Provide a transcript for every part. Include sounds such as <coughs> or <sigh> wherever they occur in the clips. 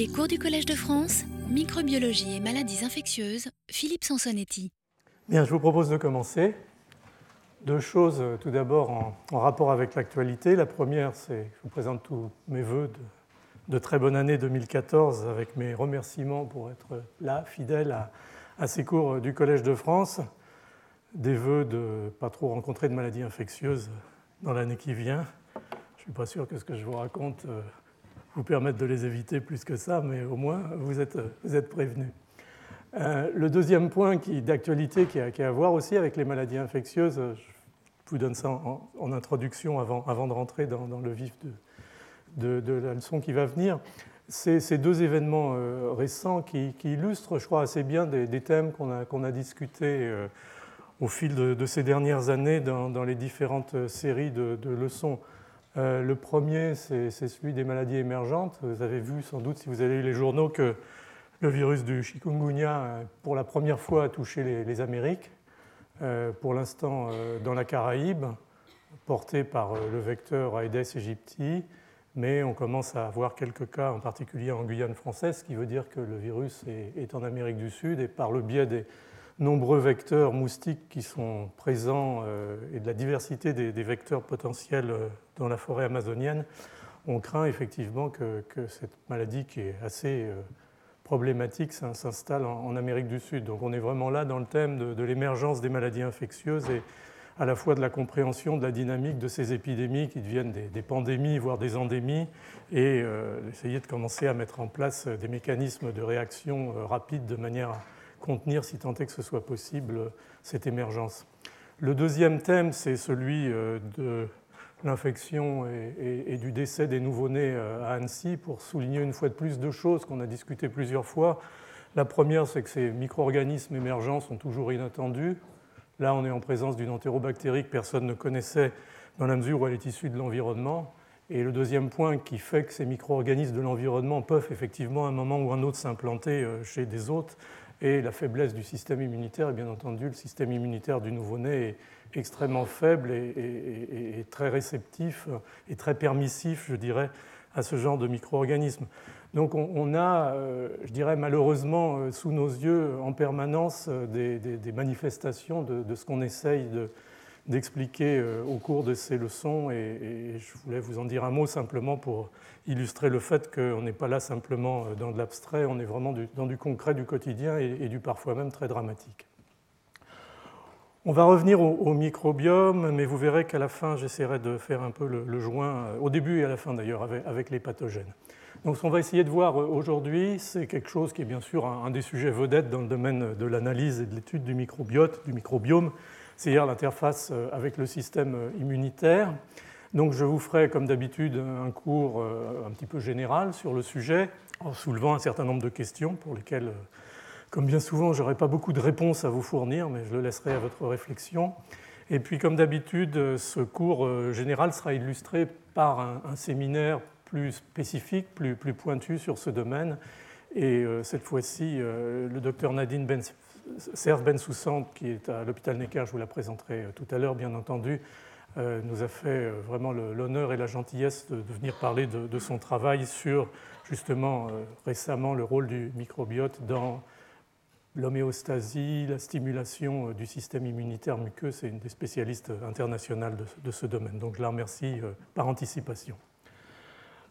Les cours du Collège de France, microbiologie et maladies infectieuses, Philippe Sansonetti. Bien, je vous propose de commencer. Deux choses euh, tout d'abord en, rapport avec l'actualité. La première, c'est je vous présente tous mes voeux de, très bonne année 2014 avec mes remerciements pour être là, fidèle à, ces cours du Collège de France. Des voeux de ne pas trop rencontrer de maladies infectieuses dans l'année qui vient. Je ne suis pas sûr que ce que je vous raconte euh, vous permette de les éviter plus que ça, mais au moins vous êtes, vous prévenus. Euh, le deuxième point d'actualité qui, a, à voir aussi avec les maladies infectieuses, je vous donne ça en, introduction avant, de rentrer dans, le vif de, la leçon qui va venir, c'est ces deux événements euh, récents qui, illustrent, je crois, assez bien des, thèmes qu'on a, a discutés euh, au fil de, ces dernières années dans les différentes séries de, leçons. Le premier, c'est celui des maladies émergentes. Vous avez vu sans doute, si vous avez lu les journaux, que le virus du chikungunya, euh, pour la première fois, a touché les, Amériques, euh, pour l'instant euh, dans la Caraïbe, porté par le vecteur Aedes aegypti, mais on commence à avoir quelques cas, en particulier en Guyane française, ce qui veut dire que le virus est, en Amérique du Sud, et par le biais des nombreux vecteurs moustiques qui sont présents et de la diversité des, vecteurs potentiels dans la forêt amazonienne, on craint effectivement que, cette maladie qui est assez problématique s'installe en Amérique du Sud. Donc on est vraiment là dans le thème de, l'émergence des maladies infectieuses et à la fois de la compréhension de la dynamique de ces épidémies qui deviennent des, pandémies, voire des endémies, et euh, essayer de commencer à mettre en place des mécanismes de réaction euh, rapide de manière à contenir, si tant est que ce soit possible, cette émergence. Le deuxième thème, c'est celui euh, de l'infection et, du décès des nouveau-nés euh, à Annecy pour souligner une fois de plus deux choses qu'on a discutées plusieurs fois. La première, c'est que ces micro-organismes émergents sont toujours inattendus. Là, on est en présence d'une entérobactérie que personne ne connaissait dans la mesure où elle est issue de l'environnement. Et le deuxième point qui fait que ces micro-organismes de l'environnement peuvent effectivement à un moment ou un autre s'implanter euh, chez des hôtes et la faiblesse du système immunitaire. Et bien entendu, le système immunitaire du nouveau-né est extrêmement faible et, très réceptif et très permissif, je dirais, à ce genre de micro-organismes. Donc on, a, euh, je dirais malheureusement, euh, sous nos yeux en permanence euh, des, manifestations de, ce qu'on essaye d'expliquer au cours de ces leçons et, je voulais vous en dire un mot simplement pour illustrer le fait qu'on n'est pas là simplement dans de l'abstrait, on est vraiment dans du concret du quotidien et du parfois même très dramatique. On va revenir au, microbiome, mais vous verrez qu'à la fin, j'essaierai de faire un peu le, joint, euh, au début et à la fin d'ailleurs, avec, les pathogènes. Donc ce qu'on va essayer de voir euh, aujourd'hui, c'est quelque chose qui est bien sûr un, des sujets vedettes dans le domaine de l'analyse et de l'étude du microbiote, du microbiome, c'est-à-dire l'interface euh, avec le système immunitaire. Donc je vous ferai comme d'habitude un cours un petit peu général sur le sujet, en soulevant un certain nombre de questions pour lesquelles comme bien souvent, je n'aurai pas beaucoup de réponses à vous fournir, mais je le laisserai à votre réflexion. Et puis, comme d'habitude, ce cours euh, général sera illustré par un, séminaire plus spécifique, plus, plus, pointu sur ce domaine. Et euh, cette fois-ci, euh, le docteur Nadine ben, Serve Bensoussant, qui est à l'hôpital Necker, je vous la présenterai tout à l'heure, bien entendu, nous a fait vraiment l'honneur et la gentillesse de, venir parler de, son travail sur justement récemment le rôle du microbiote dans l'homéostasie, la stimulation euh, du système immunitaire muqueux, c'est une des spécialistes internationales de, ce domaine. Donc je la remercie euh, par anticipation.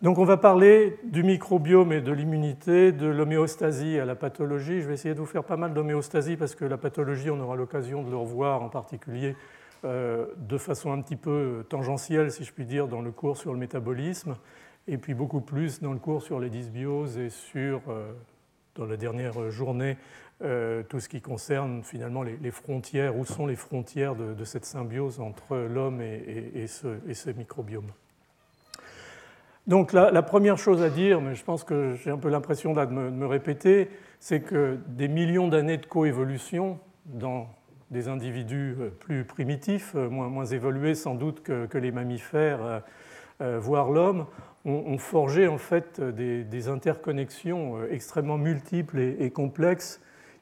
Donc on va parler du microbiome et de l'immunité, de l'homéostasie à la pathologie. Je vais essayer de vous faire pas mal d'homéostasie parce que la pathologie, on aura l'occasion de le revoir en particulier euh, de façon un petit peu tangentielle, si je puis dire, dans le cours sur le métabolisme, et puis beaucoup plus dans le cours sur les dysbioses et sur, dans la dernière journée, euh, tout ce qui concerne finalement les, frontières, où sont les frontières de, cette symbiose entre l'homme et, ce, microbiome. Donc la, première chose à dire, mais je pense que j'ai un peu l'impression de me, répéter, c'est que des millions d'années de coévolution dans des individus euh, plus primitifs, euh, moins, évolués sans doute que, les mammifères, voire l'homme, ont, forgé en fait des, interconnexions extrêmement multiples et complexes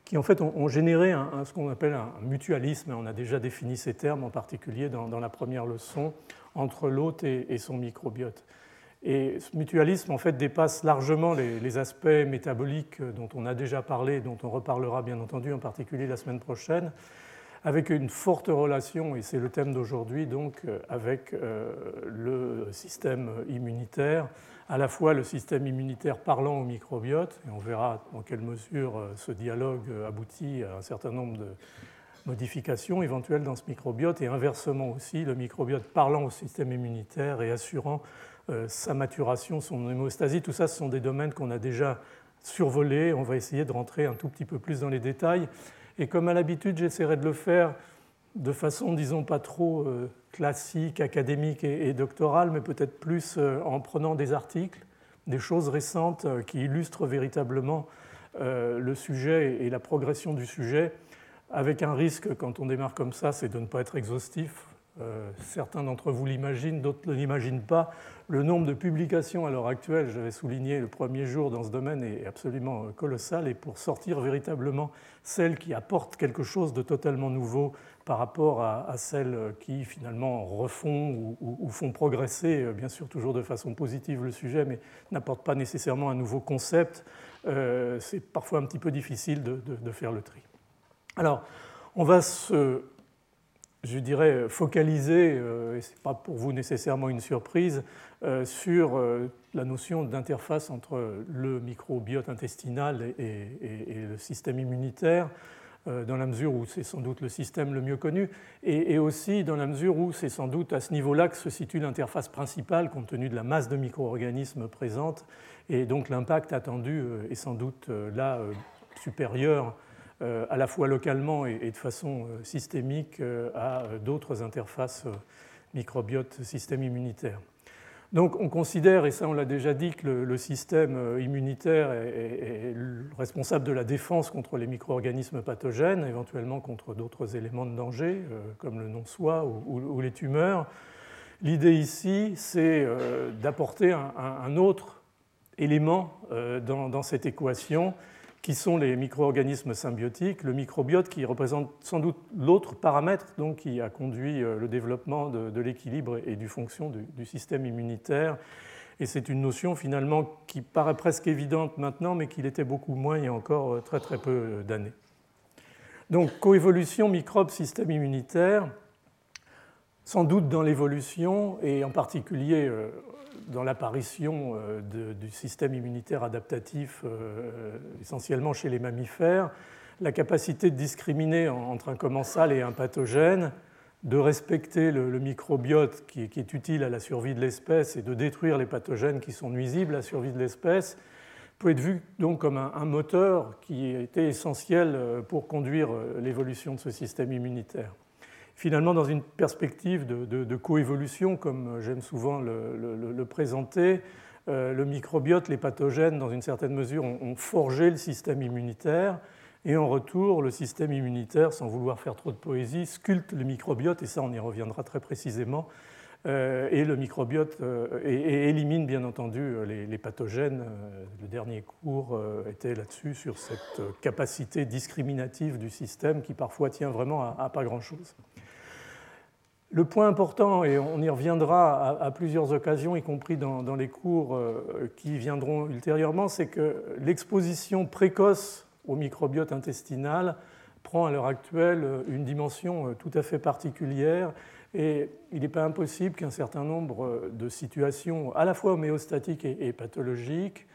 qui en fait ont, généré ce qu'on appelle un mutualisme. On a déjà défini ces termes, en particulier dans, la première leçon, entre l'hôte et, son microbiote. Et ce mutualisme en fait dépasse largement les, aspects métaboliques dont on a déjà parlé, dont on reparlera bien entendu en particulier la semaine prochaine, avec une forte relation, et c'est le thème d'aujourd'hui, donc avec le système immunitaire, à la fois le système immunitaire parlant au microbiote, et on verra dans quelle mesure euh, ce dialogue euh, aboutit à un certain nombre de modifications éventuelles dans ce microbiote, et inversement aussi le microbiote parlant au système immunitaire et assurant euh, sa maturation, son hémostasie. Tout ça, ce sont des domaines qu'on a déjà survolés. On va essayer de rentrer un tout petit peu plus dans les détails. Et comme à l'habitude, j'essaierai de le faire de façon, disons, pas trop classique, académique et, doctorale, mais peut-être plus euh, en prenant des articles, des choses récentes euh, qui illustrent véritablement le sujet et la progression du sujet, avec un risque, quand on démarre comme ça, c'est de ne pas être exhaustif. Certains d'entre vous l'imaginent, d'autres ne l'imaginent pas. Le nombre de publications à l'heure actuelle, j'avais souligné le premier jour dans ce domaine, est absolument colossal. Et pour sortir véritablement celles qui apportent quelque chose de totalement nouveau par rapport à, celles qui finalement refont ou, font progresser, euh, bien sûr toujours de façon positive le sujet, mais n'apportent pas nécessairement un nouveau concept, euh, c'est parfois un petit peu difficile de, faire le tri. Alors, on va se, je dirais, focaliser, euh, et ce n'est pas pour vous nécessairement une surprise, sur la notion d'interface entre le microbiote intestinal et le système immunitaire. Euh, dans la mesure où c'est sans doute le système le mieux connu, et, aussi dans la mesure où c'est sans doute à ce niveau-là que se situe l'interface principale compte tenu de la masse de micro-organismes présentes, et donc l'impact attendu euh, est sans doute euh, là supérieur à la fois localement et de façon systémique à d'autres interfaces microbiote système immunitaire. Donc on considère, et ça on l'a déjà dit, que le, système euh, immunitaire est, responsable de la défense contre les micro-organismes pathogènes, éventuellement contre d'autres éléments de danger, euh, comme le non-soi ou, les tumeurs. L'idée ici, c'est euh, d'apporter un, autre élément dans cette équation qui sont les micro-organismes symbiotiques, le microbiote qui représente sans doute l'autre paramètre qui a conduit euh, le développement de, l'équilibre et du fonction du, système immunitaire. Et c'est une notion finalement qui paraît presque évidente maintenant, mais qui l'était beaucoup moins il y a encore euh, très très peu euh, d'années. Donc coévolution microbe-système immunitaire, sans doute dans l'évolution, et en particulier dans l'apparition euh, du système immunitaire adaptatif, euh, essentiellement chez les mammifères, la capacité de discriminer entre un commensal et un pathogène, de respecter le, microbiote qui, est utile à la survie de l'espèce et de détruire les pathogènes qui sont nuisibles à la survie de l'espèce, peut être vu donc comme un, moteur qui était essentiel euh, pour conduire l'évolution de ce système immunitaire finalement dans une perspective de, coévolution, comme j'aime souvent le, présenter. Euh, le microbiote, les pathogènes, dans une certaine mesure, ont, forgé le système immunitaire. Et en retour, le système immunitaire, sans vouloir faire trop de poésie, sculpte le microbiote, et ça on y reviendra très précisément, euh, et le microbiote euh, élimine bien entendu les, pathogènes. le dernier cours était là-dessus, sur cette capacité discriminative du système qui parfois tient vraiment à pas grand-chose. Le point important, et on y reviendra à, plusieurs occasions, y compris dans, les cours euh, qui viendront ultérieurement, c'est que l'exposition précoce au microbiote intestinal prend à l'heure actuelle une dimension euh, tout à fait particulière. Et il n'est pas impossible qu'un certain nombre de situations, à la fois homéostatiques et pathologiques,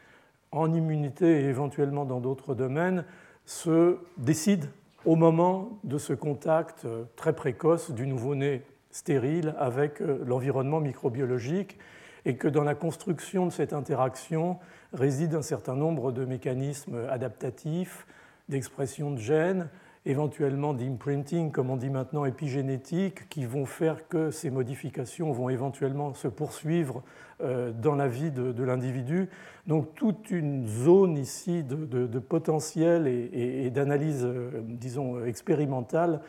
en immunité et éventuellement dans d'autres domaines, se décident au moment de ce contact euh, très précoce du nouveau-né stérile avec euh, l'environnement microbiologique et que dans la construction de cette interaction réside un certain nombre de mécanismes adaptatifs, d'expression de gènes, éventuellement d'imprinting, comme on dit maintenant, épigénétique, qui vont faire que ces modifications vont éventuellement se poursuivre euh, dans la vie de, l'individu. Donc toute une zone ici de, potentiel et, d'analyse, euh, disons, expérimentale,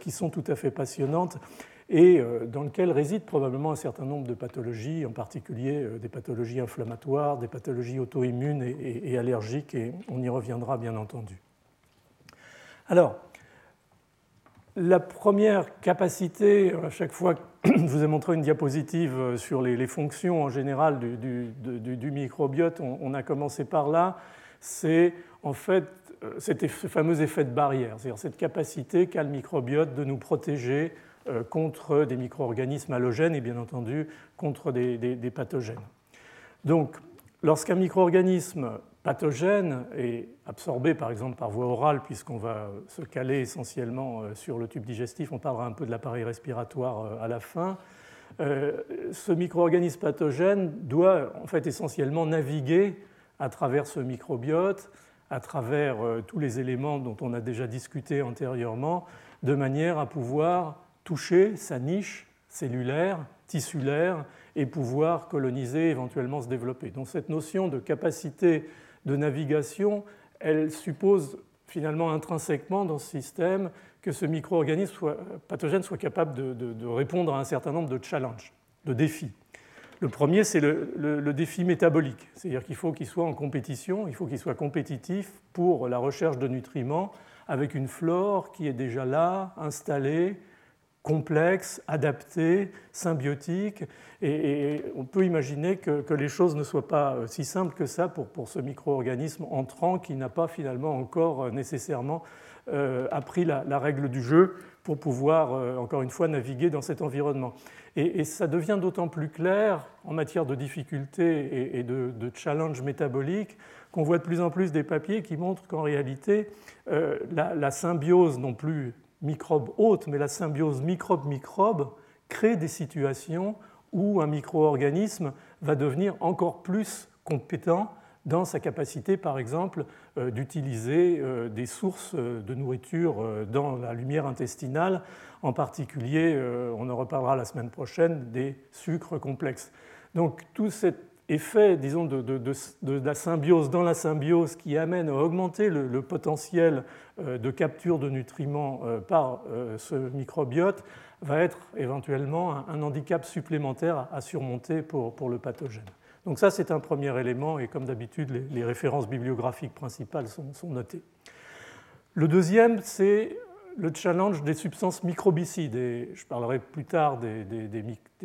qui sont tout à fait passionnantes et euh, dans lequel résident probablement un certain nombre de pathologies, en particulier euh, des pathologies inflammatoires, des pathologies auto-immunes et, allergiques, et on y reviendra bien entendu. Alors, la première capacité, à chaque fois <clears throat> je vous ai montré une diapositive sur les, fonctions en général du, microbiote. On, a commencé par là. C'est en fait ce fameux effet de barrière, c'est-à-dire cette capacité qu'a le microbiote de nous protéger contre des micro-organismes halogènes et bien entendu contre des, pathogènes. Donc, lorsqu'un micro-organisme pathogène est absorbé par exemple par voie orale, puisqu'on va se caler essentiellement euh, sur le tube digestif, on parlera un peu de l'appareil respiratoire euh, à la fin, euh, ce micro-organisme pathogène doit en fait essentiellement naviguer à travers ce microbiote, à travers tous les éléments dont on a déjà discuté antérieurement, de manière à pouvoir toucher sa niche cellulaire, tissulaire, et pouvoir coloniser, éventuellement se développer. Donc cette notion de capacité de navigation, elle suppose finalement intrinsèquement dans ce système que ce micro-organisme pathogène soit capable de, répondre à un certain nombre de challenges, de défis. Le premier, c'est le, défi métabolique, c'est-à-dire qu'il faut qu'il soit en compétition, il faut qu'il soit compétitif pour la recherche de nutriments avec une flore qui est déjà là, installée, complexe, adapté, symbiotique. Et, on peut imaginer que, les choses ne soient pas euh, si simples que ça pour, pour ce micro-organisme entrant qui n'a pas finalement encore euh, nécessairement euh, appris la, règle du jeu pour pouvoir, encore une fois, naviguer dans cet environnement. Et, ça devient d'autant plus clair en matière de difficultés et, de, de challenge métabolique qu'on voit de plus en plus des papiers qui montrent qu'en réalité, la, symbiose non plus microbe hôte, mais la symbiose microbe-microbe crée des situations où un micro-organisme va devenir encore plus compétent dans sa capacité, par exemple, euh, d'utiliser euh, des sources euh, de nourriture dans la lumière intestinale, en particulier, on en reparlera la semaine prochaine, des sucres complexes. Donc tout cet effet, disons, de, la symbiose dans la symbiose qui amène à augmenter le, potentiel euh, de capture de nutriments euh, par euh, ce microbiote va être éventuellement un, handicap supplémentaire à surmonter pour, le pathogène. Donc ça, c'est un premier élément, et comme d'habitude, les, références bibliographiques principales sont notées. Le deuxième, c'est le challenge des substances microbicides. Et je parlerai plus tard des,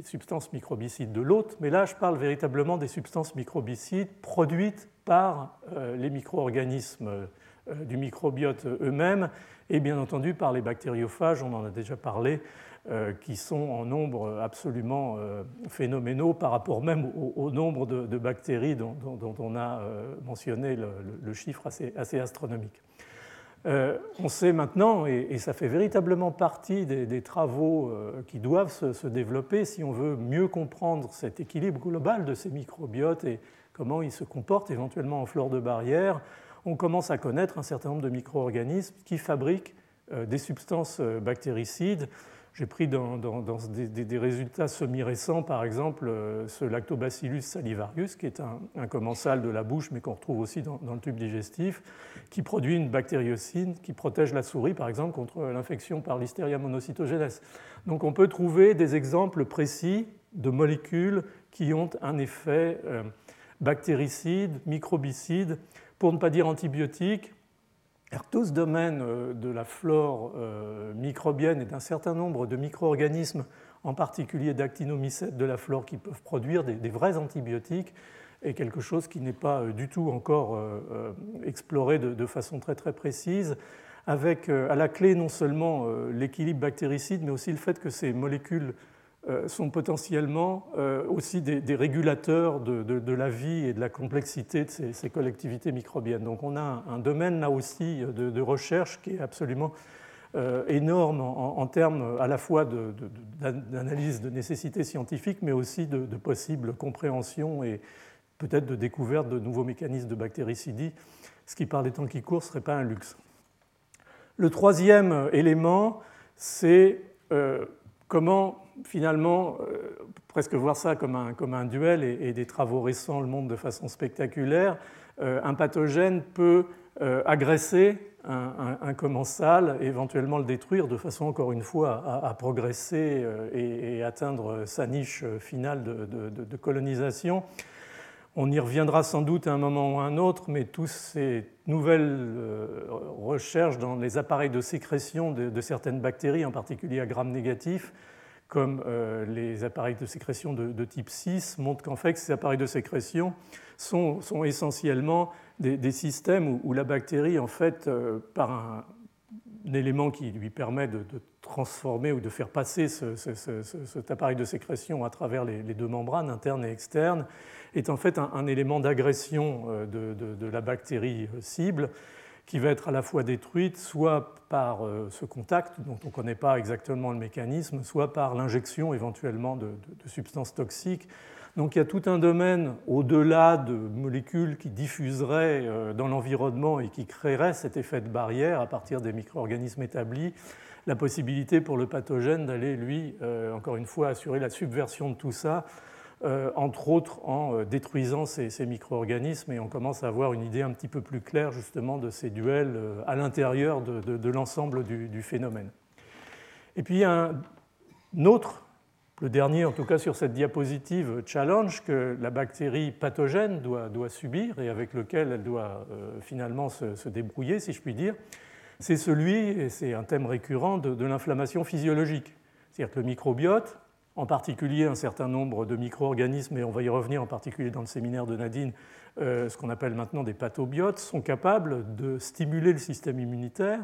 substances microbicides de l'hôte, mais là je parle véritablement des substances microbicides produites par euh, les micro-organismes euh, du microbiote eux-mêmes et bien entendu par les bactériophages, on en a déjà parlé, euh, qui sont en nombre absolument phénoménaux par rapport même au, nombre de, bactéries dont, on a mentionné le, chiffre assez astronomique. Euh, on sait maintenant, et, ça fait véritablement partie des, travaux euh, qui doivent se, développer si on veut mieux comprendre cet équilibre global de ces microbiotes et comment ils se comportent éventuellement en flore de barrière, on commence à connaître un certain nombre de micro-organismes qui fabriquent euh, des substances bactéricides j'ai pris dans, des, résultats semi-récents, par exemple, euh, ce Lactobacillus salivarius, qui est un, commensal de la bouche, mais qu'on retrouve aussi dans, le tube digestif, qui produit une bactériocine qui protège la souris, par exemple, contre l'infection par l'Listeria monocytogenes. Donc on peut trouver des exemples précis de molécules qui ont un effet euh, bactéricide, microbicide, pour ne pas dire antibiotique, tout ce domaine euh, de la flore euh, microbienne et d'un certain nombre de micro-organismes, en particulier d'actinomycètes de la flore qui peuvent produire des, vrais antibiotiques, est quelque chose qui n'est pas euh, du tout encore exploré de, façon très très précise, avec à la clé non seulement l'équilibre bactéricide, mais aussi le fait que ces molécules sont potentiellement euh, aussi des, régulateurs de, la vie et de la complexité de ces, collectivités microbiennes. Donc on a un, domaine là aussi de, recherche qui est absolument euh, énorme en, termes à la fois d'analyse de, nécessité scientifique, mais aussi de, possible compréhension et peut-être de découverte de nouveaux mécanismes de bactéricidie, ce qui par les temps qui courent ne serait pas un luxe. Le troisième élément, c'est comment finalement euh, presque voir ça comme un, comme un duel et, des travaux récents le montrent de façon spectaculaire. Euh, un pathogène peut euh, agresser un, commensal éventuellement le détruire de façon encore une fois à, progresser et, atteindre sa niche finale de, colonisation. On y reviendra sans doute à un moment ou à un autre, mais toutes ces nouvelles recherches dans les appareils de sécrétion de, certaines bactéries, en particulier à gram négatif, comme les appareils de sécrétion de, type 6, montrent qu'en fait, ces appareils de sécrétion sont, essentiellement des, systèmes où, la bactérie, en fait, par un, élément qui lui permet de, transformer ou de faire passer cet appareil de sécrétion à travers les, deux membranes internes et externes, est en fait un, élément d'agression euh, de, la bactérie euh, cible qui va être à la fois détruite soit par euh, ce contact dont on ne connaît pas exactement le mécanisme, soit par l'injection éventuellement de, substances toxiques. Donc il y a tout un domaine au-delà de molécules qui diffuseraient dans l'environnement et qui créeraient cet effet de barrière à partir des micro-organismes établis, la possibilité pour le pathogène d'aller, lui, encore une fois, assurer la subversion de tout ça euh, entre autres en euh, détruisant ces, micro-organismes, et on commence à avoir une idée un petit peu plus claire justement de ces duels euh, à l'intérieur de, l'ensemble du, phénomène. Et puis un autre, le dernier en tout cas sur cette diapositive, challenge que la bactérie pathogène doit, subir et avec lequel elle doit finalement se, débrouiller, si je puis dire, c'est celui, et c'est un thème récurrent, de, l'inflammation physiologique. C'est-à-dire que le microbiote, en particulier un certain nombre de micro-organismes, et on va y revenir en particulier dans le séminaire de Nadine, euh, ce qu'on appelle maintenant des pathobiotes, sont capables de stimuler le système immunitaire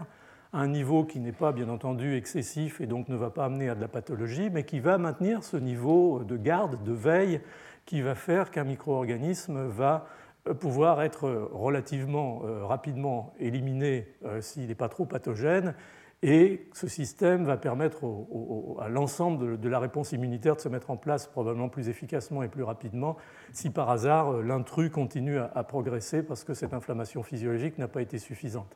un niveau qui n'est pas bien entendu excessif et donc ne va pas amener à de la pathologie, mais qui va maintenir ce niveau de garde, de veille, qui va faire qu'un micro-organisme va euh, pouvoir être relativement euh, rapidement éliminé s'il n'est pas trop pathogène et ce système va permettre à l'ensemble de, la réponse immunitaire de se mettre en place probablement plus efficacement et plus rapidement si par hasard euh, l'intrus continue à, progresser parce que cette inflammation physiologique n'a pas été suffisante.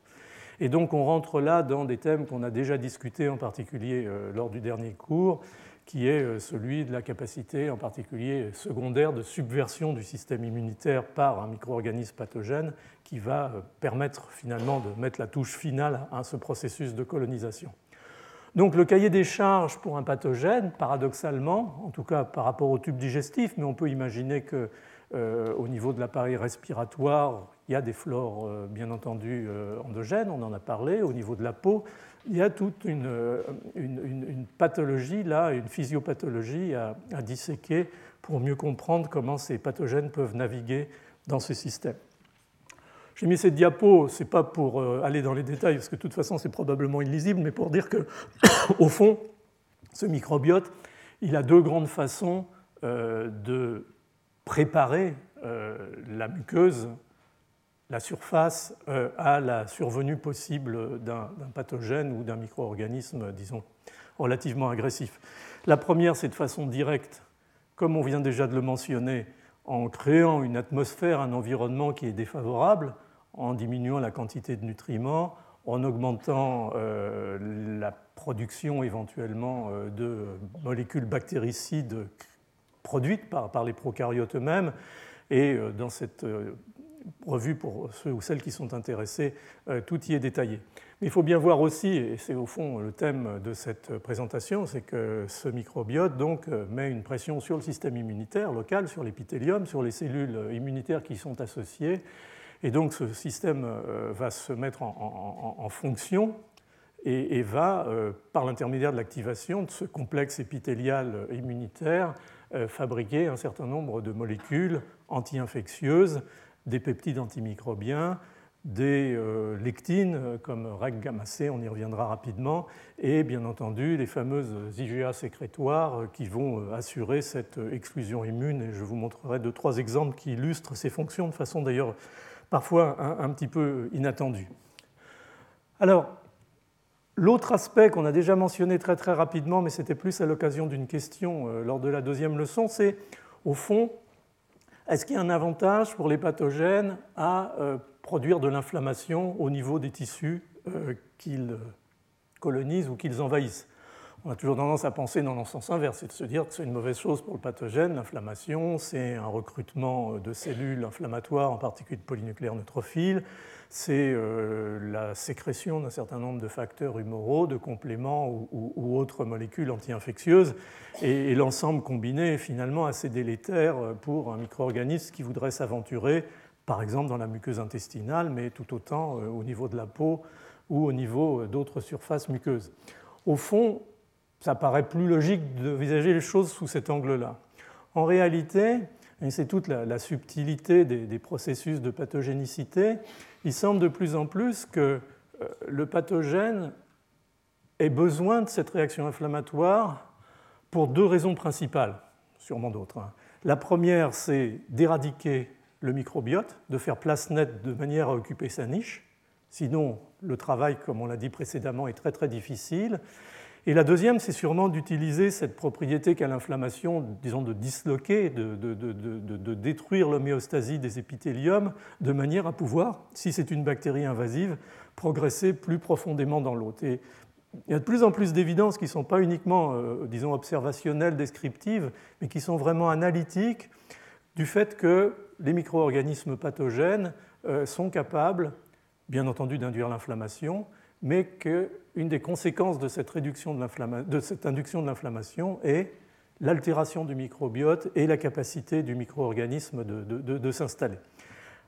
Et donc on rentre là dans des thèmes qu'on a déjà discutés en particulier euh, lors du dernier cours, qui est euh, celui de la capacité en particulier secondaire de subversion du système immunitaire par un micro-organisme pathogène qui va euh, permettre finalement de mettre la touche finale à ce processus de colonisation. Donc le cahier des charges pour un pathogène, paradoxalement, en tout cas par rapport au tube digestif, mais on peut imaginer qu'au euh, niveau de l'appareil respiratoire, il y a des flores bien entendu endogènes, on en a parlé, au niveau de la peau, il y a toute une, pathologie, là, une physiopathologie à, disséquer pour mieux comprendre comment ces pathogènes peuvent naviguer dans ce système. J'ai mis cette diapo, ce n'est pas pour euh, aller dans les détails, parce que de toute façon c'est probablement illisible, mais pour dire que, <coughs> au fond, ce microbiote, il a deux grandes façons euh, de préparer euh, la muqueuse la surface euh, à la survenue possible d'un pathogène ou d'un micro-organisme, disons, relativement agressif. La première, c'est de façon directe, comme on vient déjà de le mentionner, en créant une atmosphère, un environnement qui est défavorable, en diminuant la quantité de nutriments, en augmentant euh, la production éventuellement de molécules bactéricides produites par, les prokaryotes eux-mêmes. Et dans cette revue pour ceux ou celles qui sont intéressés, euh, tout y est détaillé. Mais il faut bien voir aussi, et c'est au fond le thème de cette présentation, c'est que ce microbiote donc, euh, met une pression sur le système immunitaire local, sur l'épithélium, sur les cellules immunitaires qui sont associées. Et donc ce système euh, va se mettre en, fonction et, va, par l'intermédiaire de l'activation de ce complexe épithélial immunitaire, fabriquer un certain nombre de molécules anti-infectieuses des peptides antimicrobiens, des euh, lectines euh, comme REC gamma C, on y reviendra rapidement, et bien entendu les fameuses IgA sécrétoires euh, qui vont assurer cette exclusion immune. Je vous montrerai deux, trois exemples qui illustrent ces fonctions de façon d'ailleurs parfois un, petit peu inattendue. Alors, l'autre aspect qu'on a déjà mentionné très très rapidement, mais c'était plus à l'occasion d'une question lors de la deuxième leçon, c'est au fond est-ce qu'il y a un avantage pour les pathogènes à euh, produire de l'inflammation au niveau des tissus euh, qu'ils colonisent ou qu'ils envahissent? On a toujours tendance à penser dans le sens inverse, c'est de se dire que c'est une mauvaise chose pour le pathogène. L'inflammation, c'est un recrutement de cellules inflammatoires, en particulier de polynucléaires neutrophiles, c'est euh, la sécrétion d'un certain nombre de facteurs humoraux, de compléments ou, autres molécules anti-infectieuses, et, l'ensemble combiné est finalement assez délétère pour un micro-organisme qui voudrait s'aventurer, par exemple dans la muqueuse intestinale, mais tout autant euh, au niveau de la peau ou au niveau d'autres surfaces muqueuses. Au fond, ça paraît plus logique de visager les choses sous cet angle-là. En réalité, et c'est toute la, subtilité des, processus de pathogénicité, il semble de plus en plus que euh, le pathogène ait besoin de cette réaction inflammatoire pour deux raisons principales, sûrement d'autres. Hein. La première, c'est d'éradiquer le microbiote, de faire place nette de manière à occuper sa niche. Sinon, le travail, comme on l'a dit précédemment, est très très difficile. Et la deuxième, c'est sûrement d'utiliser cette propriété qu'a l'inflammation, disons, de disloquer, de, détruire l'homéostasie des épithéliums, de manière à pouvoir, si c'est une bactérie invasive, progresser plus profondément dans l'hôte. Et il y a de plus en plus d'évidences qui ne sont pas uniquement, euh, disons, observationnelles, descriptives, mais qui sont vraiment analytiques du fait que les micro-organismes pathogènes euh, sont capables, bien entendu, d'induire l'inflammation, mais qu'une des conséquences de cette, réduction de, cette induction de l'inflammation est l'altération du microbiote et la capacité du micro-organisme de, s'installer.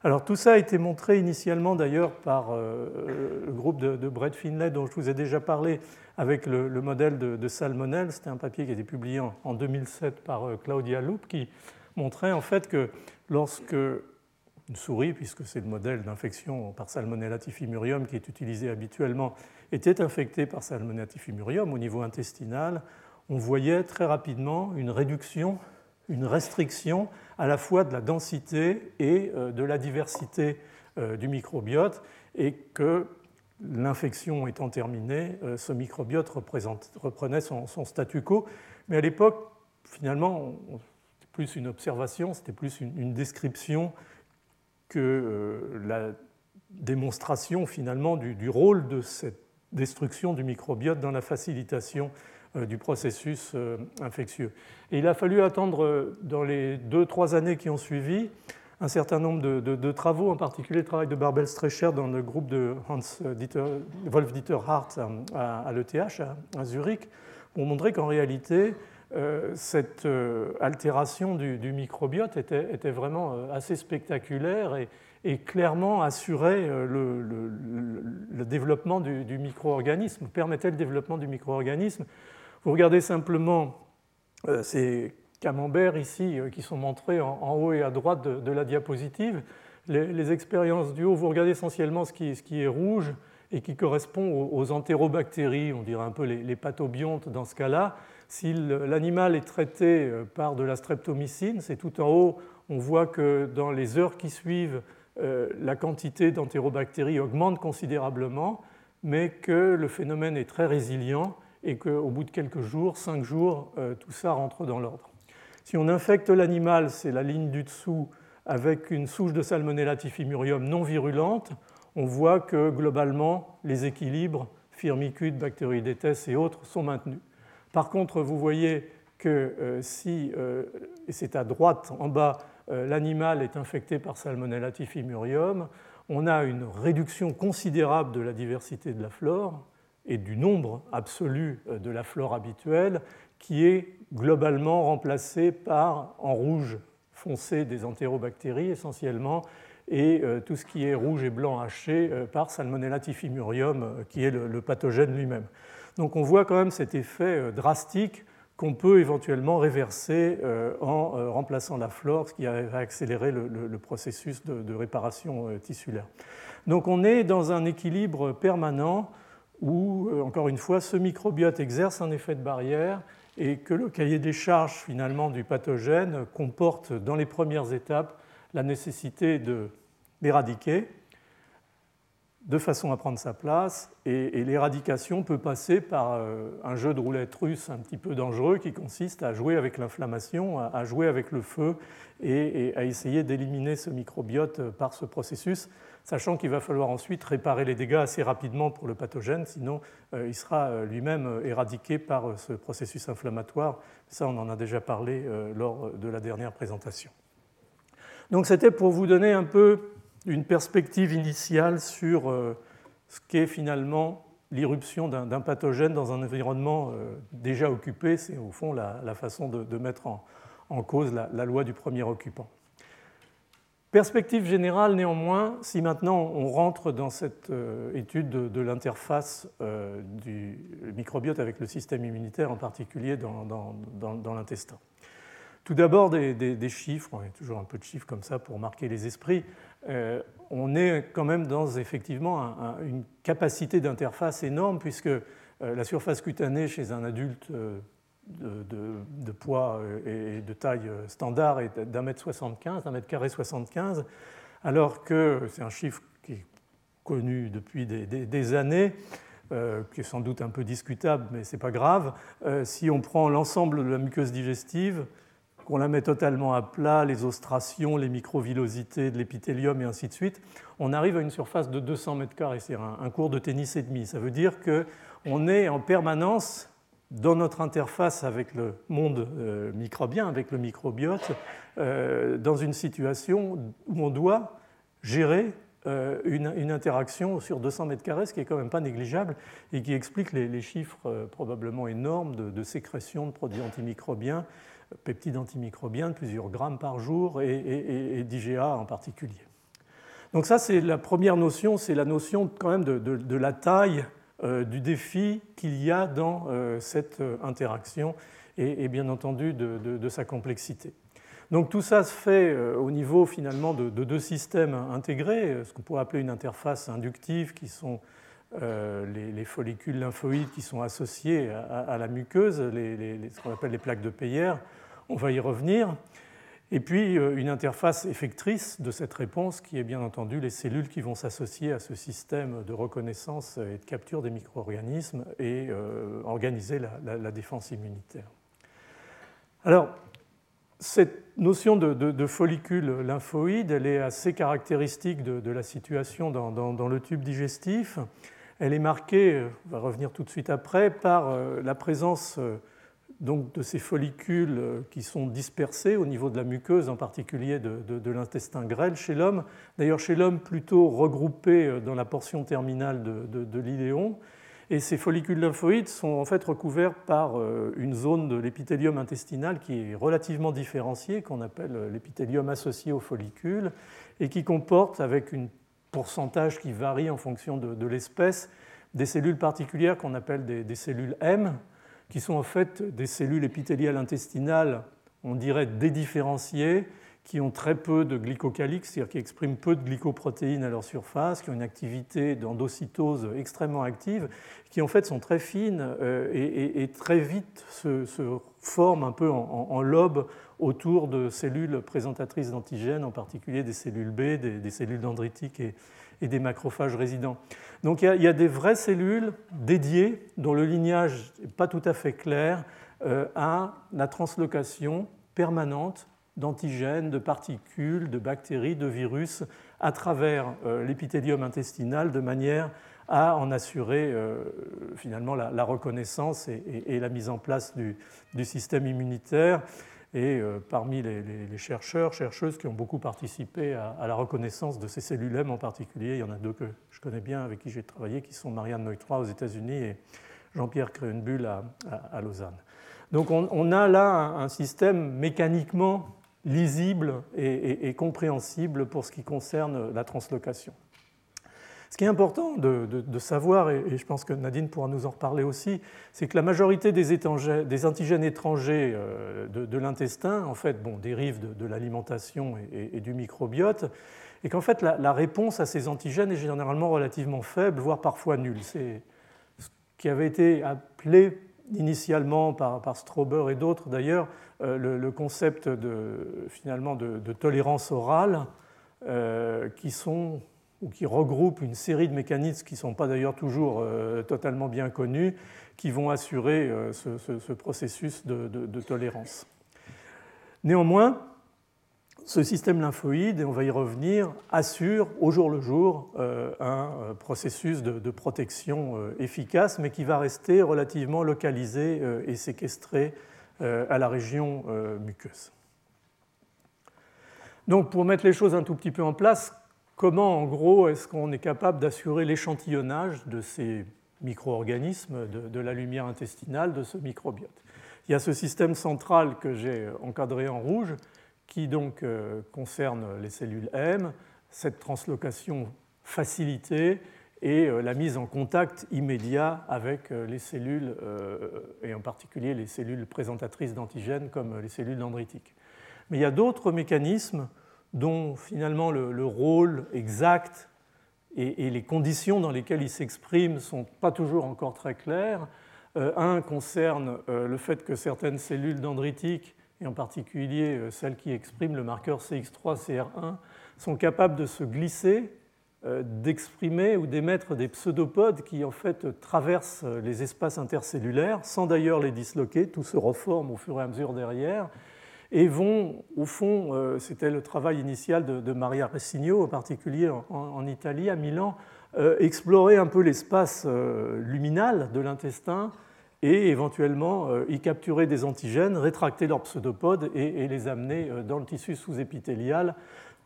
Alors tout ça a été montré initialement d'ailleurs par euh, le groupe de, Brett Finlay dont je vous ai déjà parlé avec le, modèle de, salmonelle. C'était un papier qui a été publié en, 2007 par euh, Claudia Loop qui montrait en fait que lorsque une souris, puisque c'est le modèle d'infection par Salmonella typhimurium qui est utilisé habituellement, était infectée par Salmonella typhimurium au niveau intestinal, on voyait très rapidement une réduction, une restriction à la fois de la densité et euh, de la diversité euh, du microbiote, et que l'infection étant terminée, euh, ce microbiote reprenait son, statu quo. Mais à l'époque, finalement, c'était plus une observation, c'était plus une description que euh, la démonstration finalement du, rôle de cette destruction du microbiote dans la facilitation euh, du processus euh, infectieux. Et il a fallu attendre dans les deux, trois années qui ont suivi un certain nombre de, travaux, en particulier le travail de Barbel Strecher dans le groupe de Hans Wolf Dieter Hart à, l'ETH à, Zurich, pour montrer qu'en réalité, cette euh, altération du, microbiote était, vraiment euh, assez spectaculaire et, clairement assurait le, développement du, micro-organisme, permettait le développement du micro-organisme. Vous regardez simplement ces camemberts ici qui sont montrés en, haut et à droite de, la diapositive. Les, expériences du haut, vous regardez essentiellement ce qui, ce qui est rouge et qui correspond aux, entérobactéries, on dirait un peu les, les pathobiontes dans ce cas-là. Si l'animal est traité euh, par de la streptomycine, c'est tout en haut, on voit que dans les heures qui suivent, euh, la quantité d'entérobactéries augmente considérablement, mais que le phénomène est très résilient et qu'au bout de quelques jours, cinq jours, euh, tout ça rentre dans l'ordre. Si on infecte l'animal, c'est la ligne du dessous, avec une souche de Salmonella typhimurium non virulente, on voit que globalement, les équilibres, firmicutes, bactéroïdetes et autres, sont maintenus. Par contre, vous voyez que euh, si, euh, et c'est à droite en bas, euh, l'animal est infecté par Salmonella typhimurium, on a une réduction considérable de la diversité de la flore et du nombre absolu de la flore habituelle qui est globalement remplacé par, en rouge foncé, des entérobactéries essentiellement, et tout ce qui est rouge et blanc haché par Salmonella typhimurium, qui est le pathogène lui-même. Donc on voit quand même cet effet euh, drastique qu'on peut éventuellement réverser euh, en euh, remplaçant la flore, ce qui va accélérer le, processus de, réparation tissulaire. Donc on est dans un équilibre permanent où, encore une fois, ce microbiote exerce un effet de barrière et que le cahier des charges finalement du pathogène comporte dans les premières étapes la nécessité de l'éradiquer de façon à prendre sa place, et, l'éradication peut passer par euh, un jeu de roulette russe un petit peu dangereux qui consiste à jouer avec l'inflammation, à, jouer avec le feu et, à essayer d'éliminer ce microbiote par ce processus, sachant qu'il va falloir ensuite réparer les dégâts assez rapidement pour le pathogène, sinon euh, il sera euh, lui-même éradiqué par ce processus inflammatoire. Ça, on en a déjà parlé lors de la dernière présentation. Donc c'était pour vous donner un peu une perspective initiale sur euh, ce qu'est finalement l'irruption d'un pathogène dans un environnement euh, déjà occupé. C'est au fond la, façon de, mettre en, cause la, loi du premier occupant. Perspective générale néanmoins, si maintenant on rentre dans cette euh, étude de, l'interface du microbiote avec le système immunitaire, en particulier dans, l'intestin. Tout d'abord des, chiffres, on a toujours un peu de chiffres comme ça pour marquer les esprits. Euh, on est quand même dans effectivement une capacité d'interface énorme puisque la surface cutanée chez un adulte de, poids et de taille standard est d'un mètre 75, d'un mètre carré 75, alors que c'est un chiffre qui est connu depuis des, années, euh, qui est sans doute un peu discutable, mais ce n'est pas grave. Euh, si on prend l'ensemble de la muqueuse digestive, qu'on la met totalement à plat, les ostrations, les microvillosités de l'épithélium et ainsi de suite, on arrive à une surface de 200 mètres carrés, c'est un, un cours de tennis et demi. Ça veut dire qu'on est en permanence dans notre interface avec le monde euh, microbien, avec le microbiote, euh, dans une situation où on doit gérer euh, une, interaction sur 200 mètres carrés, ce qui est quand même pas négligeable et qui explique les, chiffres probablement énormes de, sécrétion de produits antimicrobiens, peptides antimicrobiens de plusieurs grammes par jour et, d'IGA en particulier. Donc ça, c'est la première notion, c'est la notion quand même de la taille euh, du défi qu'il y a dans euh, cette euh, interaction et, bien entendu de, sa complexité. Donc tout ça se fait au niveau finalement de, deux systèmes intégrés, ce qu'on pourrait appeler une interface inductive, qui sont les, follicules lymphoïdes qui sont associés à, la muqueuse, ce qu'on appelle les plaques de Peyer. On va y revenir. Et puis euh, une interface effectrice de cette réponse qui est bien entendu les cellules qui vont s'associer à ce système de reconnaissance et de capture des micro-organismes et euh, organiser la, défense immunitaire. Alors, cette notion de, follicule lymphoïde, elle est assez caractéristique de, la situation dans, le tube digestif. Elle est marquée, on va revenir tout de suite après, par euh, la présence donc de ces follicules euh, qui sont dispersés au niveau de la muqueuse, en particulier de, l'intestin grêle chez l'homme. D'ailleurs, chez l'homme, plutôt regroupés euh, dans la portion terminale de, l'iléon. Et ces follicules lymphoïdes sont en fait recouverts par euh, une zone de l'épithélium intestinal qui est relativement différenciée, qu'on appelle l'épithélium associé aux follicules, et qui comporte, avec un pourcentage qui varie en fonction de, l'espèce, des cellules particulières qu'on appelle des cellules M, qui sont en fait des cellules épithéliales intestinales, on dirait dédifférenciées, qui ont très peu de glycocalyx, c'est-à-dire qui expriment peu de glycoprotéines à leur surface, qui ont une activité d'endocytose extrêmement active, qui en fait sont très fines euh, et, très vite se, forment un peu en, lobe autour de cellules présentatrices d'antigènes, en particulier des cellules B, des, cellules dendritiques et, et des macrophages résidents. Donc il y, a, des vraies cellules dédiées dont le lignage n'est pas tout à fait clair euh, à la translocation permanente d'antigènes, de particules, de bactéries, de virus à travers euh, l'épithélium intestinal de manière à en assurer euh, finalement la, reconnaissance et, la mise en place du système immunitaire. Et euh, parmi les, chercheurs, chercheuses qui ont beaucoup participé à, la reconnaissance de ces cellules M en particulier, il y en a deux que je connais bien, avec qui j'ai travaillé, qui sont Marianne Neutrat aux États-Unis et Jean-Pierre Krenbull à, Lausanne. Donc on, a là un, système mécaniquement lisible et compréhensible pour ce qui concerne la translocation. Ce qui est important de, savoir, et, je pense que Nadine pourra nous en reparler aussi, c'est que la majorité des, antigènes étrangers euh, de, l'intestin, en fait, bon, dérivent de, l'alimentation et, du microbiote, et qu'en fait, la, réponse à ces antigènes est généralement relativement faible, voire parfois nulle. C'est ce qui avait été appelé initialement par, par Strober et d'autres d'ailleurs, euh, le, concept de, finalement de, tolérance orale, euh, qui sont ou qui regroupent une série de mécanismes qui ne sont pas d'ailleurs toujours euh, totalement bien connus, qui vont assurer euh, ce, processus de, tolérance. Néanmoins, ce système lymphoïde, et on va y revenir, assure au jour le jour euh, un processus de, protection efficace, mais qui va rester relativement localisé et séquestré à la région muqueuse. Donc pour mettre les choses un tout petit peu en place, comment en gros est-ce qu'on est capable d'assurer l'échantillonnage de ces micro-organismes, de, la lumière intestinale, de ce microbiote? Il y a ce système central que j'ai encadré en rouge, qui donc concerne les cellules M, cette translocation facilitée et la mise en contact immédiat avec les cellules, et en particulier les cellules présentatrices d'antigènes comme les cellules dendritiques. Mais il y a d'autres mécanismes dont finalement le, rôle exact et, les conditions dans lesquelles ils s'expriment ne sont pas toujours encore très clairs. Euh, un concerne euh, le fait que certaines cellules dendritiques, et en particulier euh, celles qui expriment le marqueur CX3-CR1, sont capables de se glisser, d'exprimer ou d'émettre des pseudopodes qui en fait traversent les espaces intercellulaires sans d'ailleurs les disloquer, tout se reforme au fur et à mesure derrière et vont, au fond, euh, c'était le travail initial de, Maria Ressigno, en particulier en, Italie, à Milan, euh, explorer un peu l'espace euh, luminal de l'intestin et éventuellement y capturer des antigènes, rétracter leurs pseudopodes et, les amener dans le tissu sous-épithélial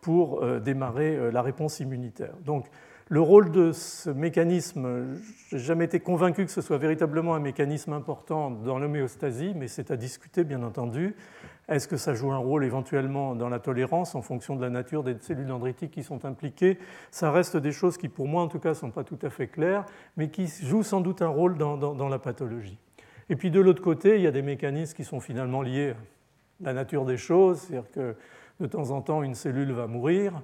pour démarrer la réponse immunitaire. Donc, le rôle de ce mécanisme, je n'ai jamais été convaincu que ce soit véritablement un mécanisme important dans l'homéostasie, mais c'est à discuter bien entendu. Est-ce que ça joue un rôle éventuellement dans la tolérance en fonction de la nature des cellules dendritiques qui sont impliquées? Ça reste des choses qui, pour moi en tout cas, ne sont pas tout à fait claires, mais qui jouent sans doute un rôle dans, la pathologie. Et puis de l'autre côté, il y a des mécanismes qui sont finalement liés à la nature des choses, c'est-à-dire que de temps en temps, une cellule va mourir.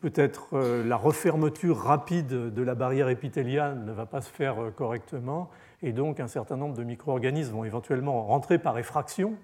Peut-être euh, la refermeture rapide de la barrière épithéliale ne va pas se faire euh, correctement, et donc un certain nombre de micro-organismes vont éventuellement rentrer par effraction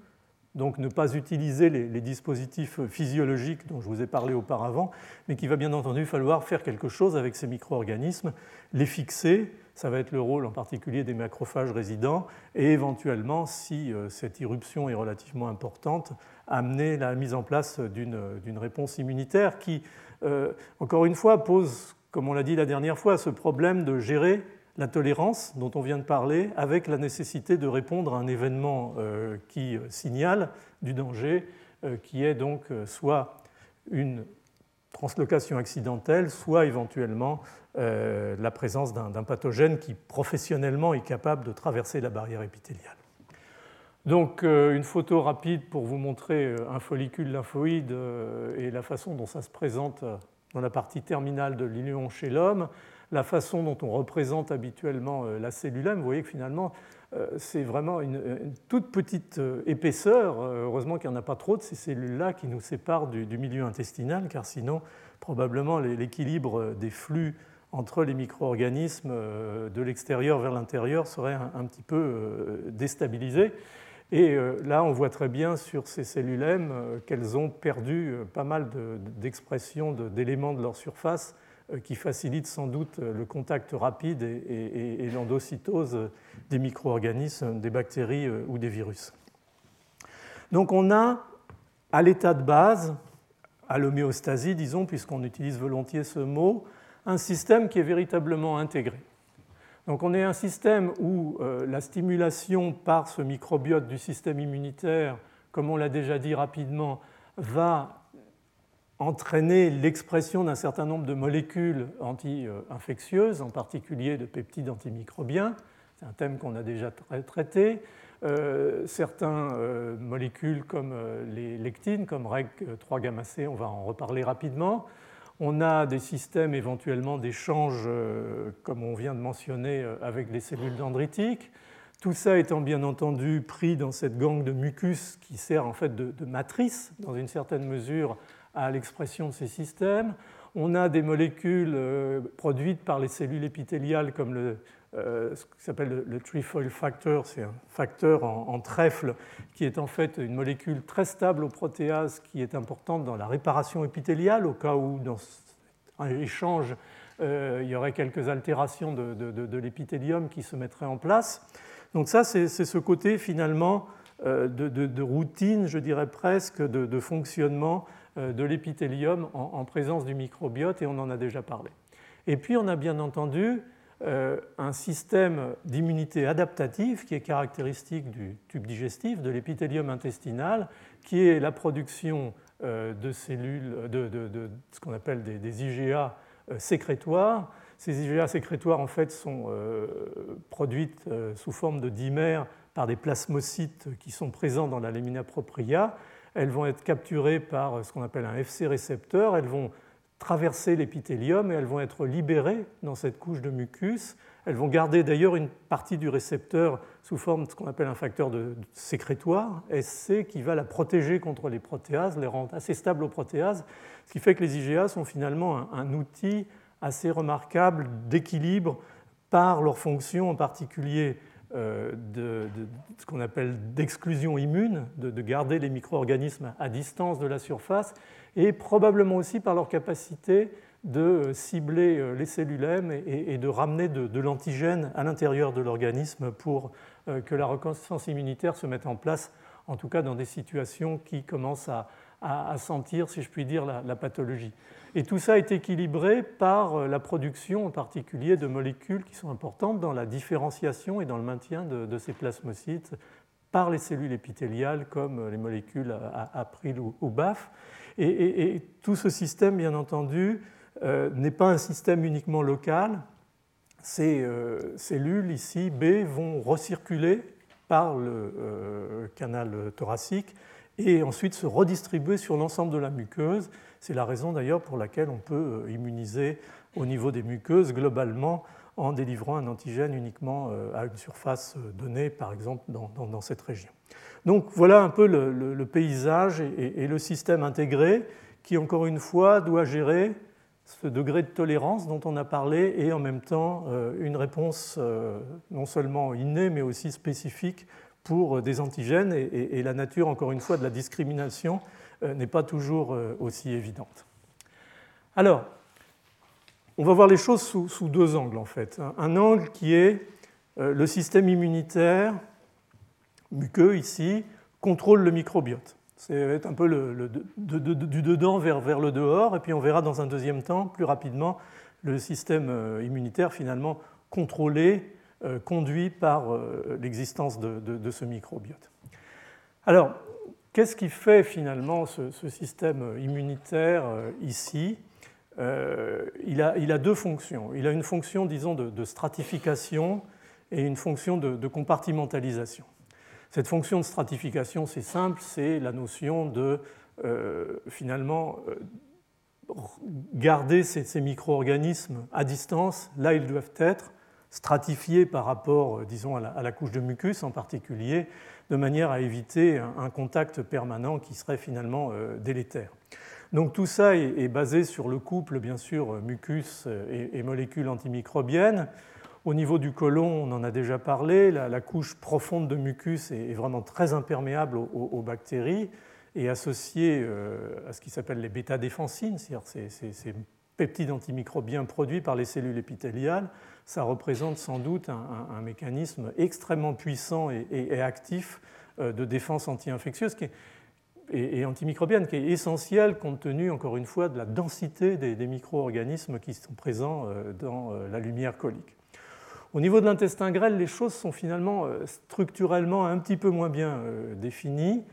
donc ne pas utiliser les, dispositifs physiologiques dont je vous ai parlé auparavant, mais qu'il va bien entendu falloir faire quelque chose avec ces micro-organismes, les fixer, ça va être le rôle en particulier des macrophages résidents, et éventuellement, si euh, cette irruption est relativement importante, amener la mise en place d'une réponse immunitaire qui, euh, encore une fois, pose, comme on l'a dit la dernière fois, ce problème de gérer la tolérance dont on vient de parler avec la nécessité de répondre à un événement euh, qui signale du danger, euh, qui est donc euh, soit une translocation accidentelle, soit éventuellement la présence d'un pathogène qui professionnellement est capable de traverser la barrière épithéliale. Donc une photo rapide pour vous montrer un follicule lymphoïde et la façon dont ça se présente dans la partie terminale de l'ilion chez l'homme la façon dont on représente habituellement euh, la cellule M, vous voyez que finalement, euh, c'est vraiment une, toute petite euh, épaisseur. Heureusement qu'il n'y en a pas trop de ces cellules-là qui nous séparent du, milieu intestinal, car sinon, probablement, l'équilibre des flux entre les micro-organismes de l'extérieur vers l'intérieur serait un, petit peu déstabilisé. Et là, on voit très bien sur ces cellules M qu'elles ont perdu pas mal d'expressions d'éléments de leur surface qui facilite sans doute le contact rapide et, l'endocytose des micro-organismes, des bactéries euh, ou des virus. Donc on a à l'état de base, à l'homéostasie, disons, puisqu'on utilise volontiers ce mot, un système qui est véritablement intégré. Donc on est un système où euh, la stimulation par ce microbiote du système immunitaire, comme on l'a déjà dit rapidement, va entraîner l'expression d'un certain nombre de molécules anti-infectieuses, en particulier de peptides antimicrobiens. C'est un thème qu'on a déjà traité. Euh, certaines euh, molécules comme euh, les lectines, comme REG3 gamma C, on va en reparler rapidement. On a des systèmes éventuellement d'échange, comme on vient de mentionner, avec les cellules dendritiques. Tout ça étant bien entendu pris dans cette gangue de mucus qui sert en fait de matrice, dans une certaine mesure, à l'expression de ces systèmes. On a des molécules euh, produites par les cellules épithéliales comme euh, ce qui s'appelle le, trefoil factor, c'est un facteur en, trèfle qui est en fait une molécule très stable au protéase qui est importante dans la réparation épithéliale au cas où dans un échange euh, il y aurait quelques altérations de, l'épithélium qui se mettraient en place. Donc ça, c'est ce côté finalement de, routine, je dirais presque, de, fonctionnement de l'épithélium en, présence du microbiote, et on en a déjà parlé. Et puis on a bien entendu euh, un système d'immunité adaptative qui est caractéristique du tube digestif, de l'épithélium intestinal, qui est la production euh, de cellules, de, ce qu'on appelle des, IgA sécrétoires. Ces IgA sécrétoires, en fait, sont produites sous forme de dimères par des plasmocytes qui sont présents dans la lamina propria elles vont être capturées par ce qu'on appelle un FC récepteur, elles vont traverser l'épithélium et elles vont être libérées dans cette couche de mucus. Elles vont garder d'ailleurs une partie du récepteur sous forme de ce qu'on appelle un facteur de sécrétoire, SC, qui va la protéger contre les protéases, les rendre assez stables aux protéases, ce qui fait que les IgA sont finalement un, outil assez remarquable d'équilibre par leur fonction en particulier euh, de, ce qu'on appelle d'exclusion immune, de, garder les micro-organismes à distance de la surface, et probablement aussi par leur capacité de cibler euh, les cellules M et, de ramener de, l'antigène à l'intérieur de l'organisme pour euh, que la reconnaissance immunitaire se mette en place, en tout cas dans des situations qui commencent à, sentir, si je puis dire, la, pathologie. Et tout ça est équilibré par euh, la production en particulier de molécules qui sont importantes dans la différenciation et dans le maintien de, ces plasmocytes par les cellules épithéliales comme les molécules April ou BAF. Et, tout ce système, bien entendu, euh, n'est pas un système uniquement local. Ces euh, cellules ici, B, vont recirculer par le euh, canal thoracique et ensuite se redistribuer sur l'ensemble de la muqueuse. C'est la raison d'ailleurs pour laquelle on peut immuniser au niveau des muqueuses globalement en délivrant un antigène uniquement à une surface donnée, par exemple dans, cette région. Donc voilà un peu le, paysage et, le système intégré qui, encore une fois, doit gérer ce degré de tolérance dont on a parlé et en même temps euh, une réponse euh, non seulement innée mais aussi spécifique pour des antigènes et, la nature, encore une fois, de la discrimination euh, n'est pas toujours aussi évidente. Alors, on va voir les choses sous, deux angles en fait. Un angle qui est le système immunitaire muqueux ici contrôle le microbiote. C'est un peu du dedans vers, vers, le dehors, et puis on verra dans un deuxième temps, plus rapidement, le système euh, immunitaire finalement contrôlé, euh, conduit par euh, l'existence de, ce microbiote. Alors, qu'est-ce qui fait finalement ce, système immunitaire ici? Il a, deux fonctions. Il a une fonction, disons, de, stratification et une fonction de compartimentalisation. Cette fonction de stratification, c'est simple, c'est la notion de euh, finalement euh, garder ces, micro-organismes à distance, là ils doivent être, stratifiés par rapport, euh, disons, à la, couche de mucus en particulier, de manière à éviter un, contact permanent qui serait finalement délétère. Donc tout ça est, basé sur le couple, bien sûr, mucus et molécules antimicrobiennes. Au niveau du côlon, on en a déjà parlé, la, couche profonde de mucus est, vraiment très imperméable aux, bactéries et associée euh, à ce qui s'appelle les bêta-défensines, c'est-à-dire ces, peptides antimicrobiens produits par les cellules épithéliales. Ça représente sans doute un, mécanisme extrêmement puissant et, actif euh, de défense anti-infectieuse et, antimicrobienne qui est essentiel compte tenu, encore une fois, de la densité des, des micro-organismes qui sont présents euh, dans la lumière colique. Au niveau de l'intestin grêle, les choses sont finalement euh, structurellement un petit peu moins bien euh, définies.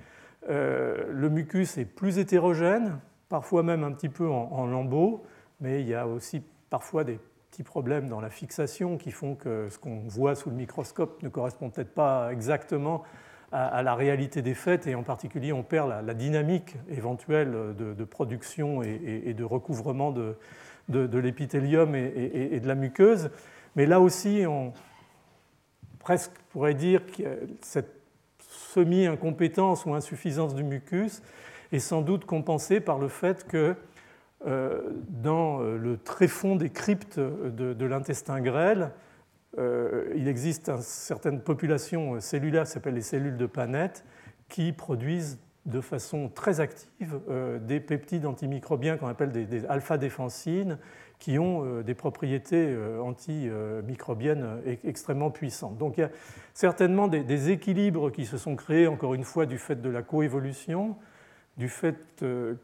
Euh, le mucus est plus hétérogène, parfois même un petit peu en, lambeaux, mais il y a aussi parfois des petits problèmes dans la fixation qui font que ce qu'on voit sous le microscope ne correspond peut-être pas exactement à, la réalité des faits, et en particulier on perd la, dynamique éventuelle de, production et, de recouvrement de, l'épithélium et, de la muqueuse. Mais là aussi, on presque pourrait dire que cette semi-incompétence ou insuffisance du mucus est sans doute compensée par le fait que dans euh, le tréfonds des cryptes de, l'intestin grêle, euh, il existe une certaine population cellulaire s'appelle les cellules de Panette qui produisent de façon très active des peptides antimicrobiens qu'on appelle des, des alpha-défensines qui ont euh, des propriétés euh, antimicrobiennes euh, extrêmement puissantes. Donc il y a certainement des, équilibres qui se sont créés, encore une fois, du fait de la coévolution, du fait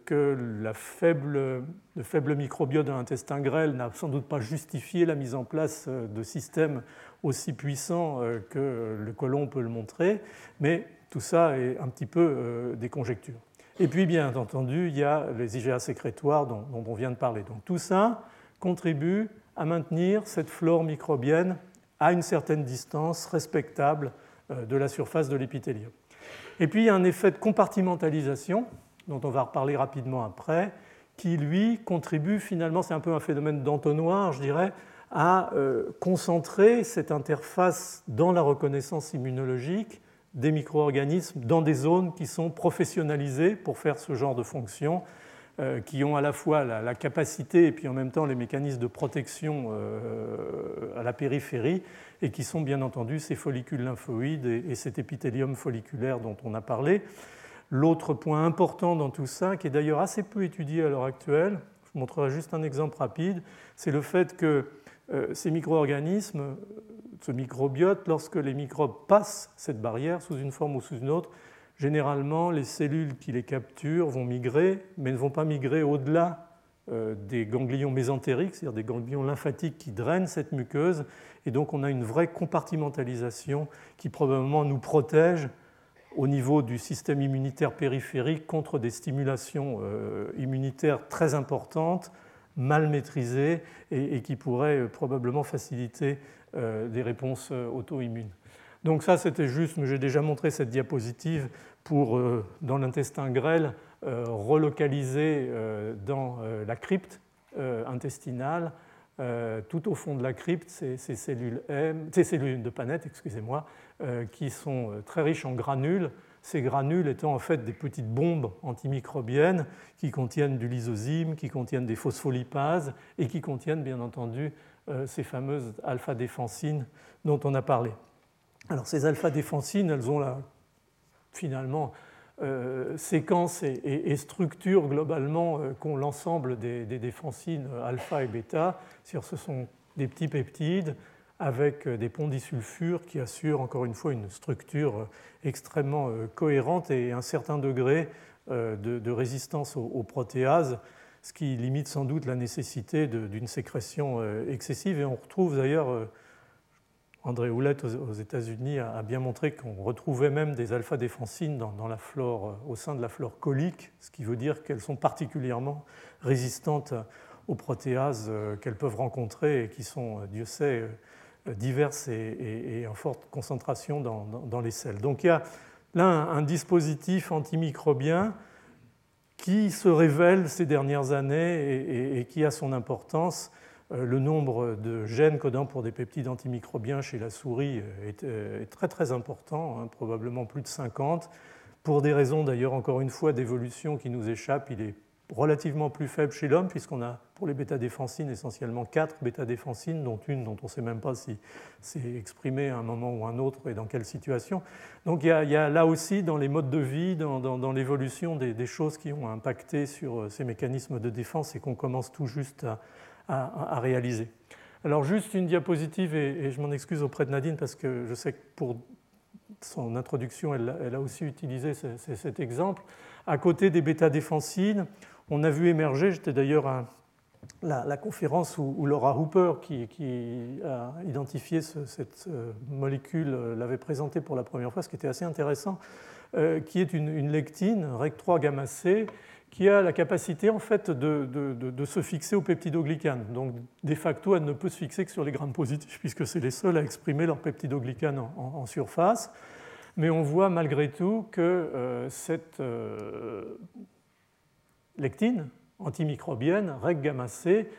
que la faible, le faible microbiote de l'intestin grêle n'a sans doute pas justifié la mise en place de systèmes aussi puissants que le colon peut le montrer, mais tout ça est un petit peu des conjectures. Et puis, bien entendu, il y a les IgA sécrétoires dont, dont on vient de parler. Donc tout ça, contribue à maintenir cette flore microbienne à une certaine distance respectable euh, de la surface de l'épithélium. Et puis il y a un effet de compartimentalisation, dont on va reparler rapidement après, qui lui contribue finalement, c'est un peu un phénomène d'entonnoir, je dirais, à euh, concentrer cette interface dans la reconnaissance immunologique des micro-organismes dans des zones qui sont professionnalisées pour faire ce genre de fonction, euh, qui ont à la fois la, capacité et puis en même temps les mécanismes de protection euh, à la périphérie, et qui sont bien entendu ces follicules lymphoïdes et, cet épithélium folliculaire dont on a parlé. L'autre point important dans tout ça, qui est d'ailleurs assez peu étudié à l'heure actuelle, je vous montrerai juste un exemple rapide, c'est le fait que euh, ces micro-organismes, ce microbiote, lorsque les microbes passent cette barrière sous une forme ou sous une autre, généralement les cellules qui les capturent vont migrer, mais ne vont pas migrer au-delà euh, des ganglions mésentériques, c'est-à-dire des ganglions lymphatiques qui drainent cette muqueuse, et donc on a une vraie compartimentalisation qui probablement nous protège au niveau du système immunitaire périphérique contre des stimulations euh, immunitaires très importantes, mal maîtrisées, et, qui pourraient euh, probablement faciliter des réponses auto-immunes. Donc ça, c'était juste, mais j'ai déjà montré cette diapositive pour, dans l'intestin grêle, euh, relocalisées euh, dans euh, la crypte intestinale, tout au fond de la crypte, ces, cellules M, de Panette, excusez-moi, qui sont très riches en granules. Ces granules étant en fait des petites bombes antimicrobiennes qui contiennent du lysozyme, qui contiennent des phospholipases et qui contiennent bien entendu ces fameuses alpha-défensines dont on a parlé. Alors ces alpha-défensines, elles ont finalement euh, séquence et, structure globalement euh, qu'ont l'ensemble des, défensines alpha et bêta. Ce sont des petits peptides avec euh, des ponts disulfures qui assurent encore une fois une structure extrêmement cohérente et un certain degré de, résistance aux, protéases, ce qui limite sans doute la nécessité d'une sécrétion excessive. Et on retrouve d'ailleurs André Houlette aux États-Unis a bien montré qu'on retrouvait même des alpha-défensines dans, la flore, euh, au sein de la flore colique, ce qui veut dire qu'elles sont particulièrement résistantes aux protéases euh, qu'elles peuvent rencontrer et qui sont, euh, Dieu sait, diverses et, en forte concentration dans, les selles. Donc il y a là un dispositif antimicrobien qui se révèle ces dernières années et qui a son importance euh, le nombre de gènes codant pour des peptides antimicrobiens chez la souris est, euh, très très important, hein, probablement plus de 50. Pour des raisons d'ailleurs, encore une fois, d'évolution qui nous échappent, il est relativement plus faible chez l'homme, puisqu'on a pour les bêta-défensines essentiellement 4 bêta-défensines, dont une dont on ne sait même pas si c'est exprimé à un moment ou à un autre et dans quelle situation. Donc il y a, là aussi dans les modes de vie, dans, l'évolution des, des, choses qui ont impacté sur euh, ces mécanismes de défense et qu'on commence tout juste à, à, réaliser. Alors juste une diapositive, et, je m'en excuse auprès de Nadine parce que je sais que pour son introduction, elle, a aussi utilisé cet exemple. À côté des bêta-défensines, on a vu émerger, j'étais d'ailleurs à la, conférence où, Laura Hooper, qui, a identifié cette molécule, l'avait présentée pour la première fois, ce qui était assez intéressant, euh, qui est une, lectine, REC3 gamma qui a la capacité en fait de, se fixer au peptidoglycane. Donc de facto, elle ne peut se fixer que sur les grammes positifs puisque c'est les seuls à exprimer leur peptidoglycane en, surface. Mais on voit malgré tout que euh, cette euh, lectine antimicrobienne, REC gamma C,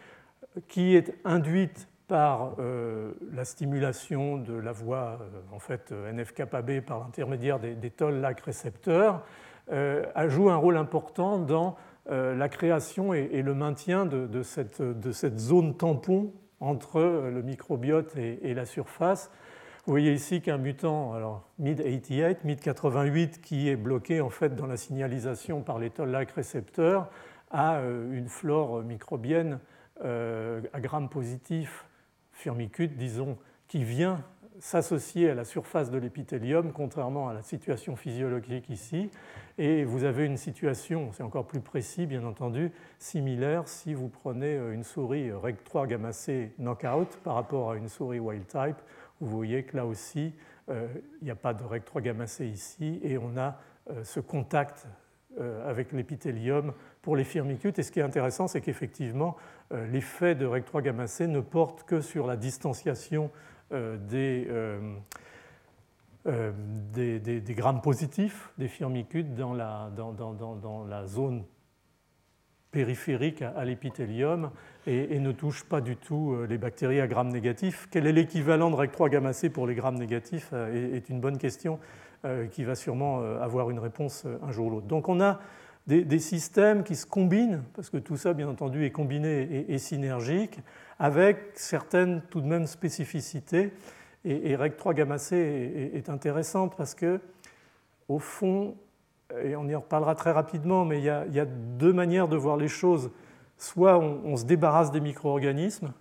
qui est induite par euh, la stimulation de la voie en fait, NF-kappa-B par l'intermédiaire des, des toll-lac récepteurs, joue un rôle important dans euh, la création et, le maintien de, cette, zone tampon entre le microbiote et, la surface. Vous voyez ici qu'un mutant, alors MID88, MID88, qui est bloqué en fait dans la signalisation par les toll-like récepteurs, a euh, une flore microbienne à gramme positif, firmicute, disons, qui vient s'associer à la surface de l'épithélium, contrairement à la situation physiologique ici. Et vous avez une situation, c'est encore plus précis bien entendu, similaire si vous prenez euh, une souris REG3 gamma C knockout par rapport à une souris wild type. Vous voyez que là aussi, euh, il n'y a pas de REG3 gamma C ici et on a euh, ce contact avec l'épithélium pour les firmicutes. Et ce qui est intéressant, c'est qu'effectivement, l'effet de REG3 gamma C ne porte que sur la distanciation euh, des, euh, des, des, grammes positifs des firmicutes dans la, dans, dans, dans la zone périphérique à, l'épithélium et, ne touche pas du tout les bactéries à grammes négatifs. Quel est l'équivalent de REC3 gamma C pour les grammes négatifs est, une bonne question qui va sûrement avoir une réponse un jour ou l'autre. Donc on a des, systèmes qui se combinent, parce que tout ça, bien entendu, est combiné et, synergique, avec certaines tout de même spécificités. Et, REC 3 gamma C est, intéressante parce que, au fond, et on y reparlera très rapidement, mais il y a, deux manières de voir les choses. Soit on, se débarrasse des micro-organismes,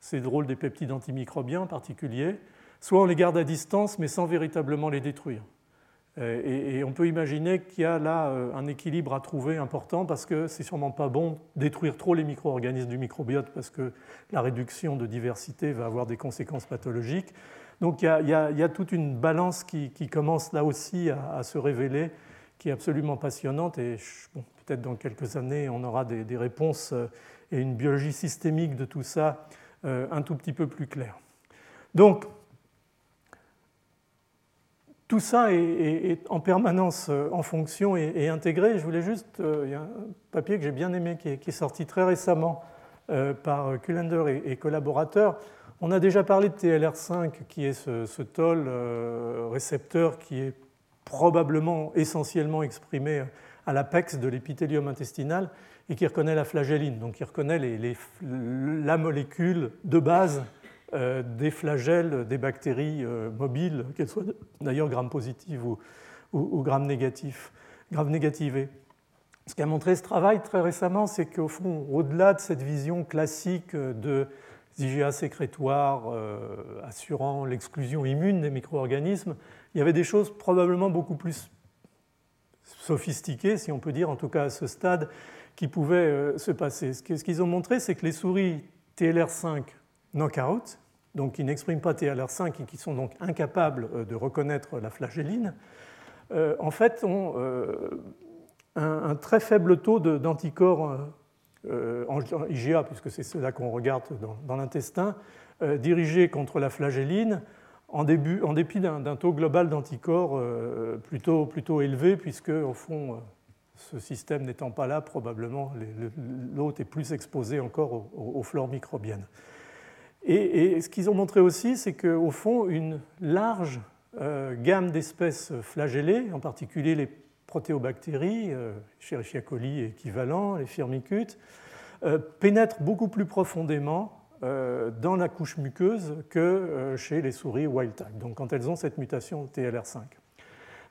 c'est drôle des peptides antimicrobiens en particulier, soit on les garde à distance mais sans véritablement les détruire. Euh, et, on peut imaginer qu'il y a là euh, un équilibre à trouver important parce que c'est sûrement pas bon détruire trop les micro-organismes du microbiote parce que la réduction de diversité va avoir des conséquences pathologiques. Donc il y a, toute une balance qui, commence là aussi à, se révéler, qui est absolument passionnante et peut-être dans quelques années on aura des, des, réponses euh, et une biologie systémique de tout ça un tout petit peu plus claire. Donc tout ça est, en permanence euh, en fonction et, intégré. Je voulais juste, euh, il y a un papier que j'ai bien aimé qui est, sorti très récemment euh, par Kullander et, collaborateurs. On a déjà parlé de TLR5, qui est ce, ce toll récepteur qui est probablement essentiellement exprimé à l'apex de l'épithélium intestinal et qui reconnaît la flagelline, donc qui reconnaît la molécule de base euh, des flagelles des bactéries euh, mobiles, qu'elles soient d'ailleurs gram positives ou, ou, gram négatifs, gram négativées. Ce qu'a montré ce travail très récemment, c'est qu'au fond, au-delà de cette vision classique de IgA sécrétoires euh, assurant l'exclusion immune des micro-organismes, il y avait des choses probablement beaucoup plus sophistiquées, si on peut dire, en tout cas à ce stade, qui pouvaient se passer. Ce qu'ils ont montré, c'est que les souris TLR5 knockout, donc qui n'expriment pas TLR5 et qui sont donc incapables euh, de reconnaître la flagelline, euh, en fait ont euh, un, très faible taux d'anticorps en IgA, puisque c'est cela qu'on regarde dans, l'intestin, dirigés contre la flagelline en, dépit d'un taux global d'anticorps plutôt, élevé, puisque au fond, ce système n'étant pas là, probablement l'hôte est plus exposé encore aux flores microbiennes. Et, ce qu'ils ont montré aussi, c'est qu'au fond, une large euh, gamme d'espèces flagellées, en particulier les protéobactéries, euh, Escherichia coli équivalent, les firmicutes, euh, pénètrent beaucoup plus profondément dans la couche muqueuse que chez les souris wild donc quand elles ont cette mutation TLR5.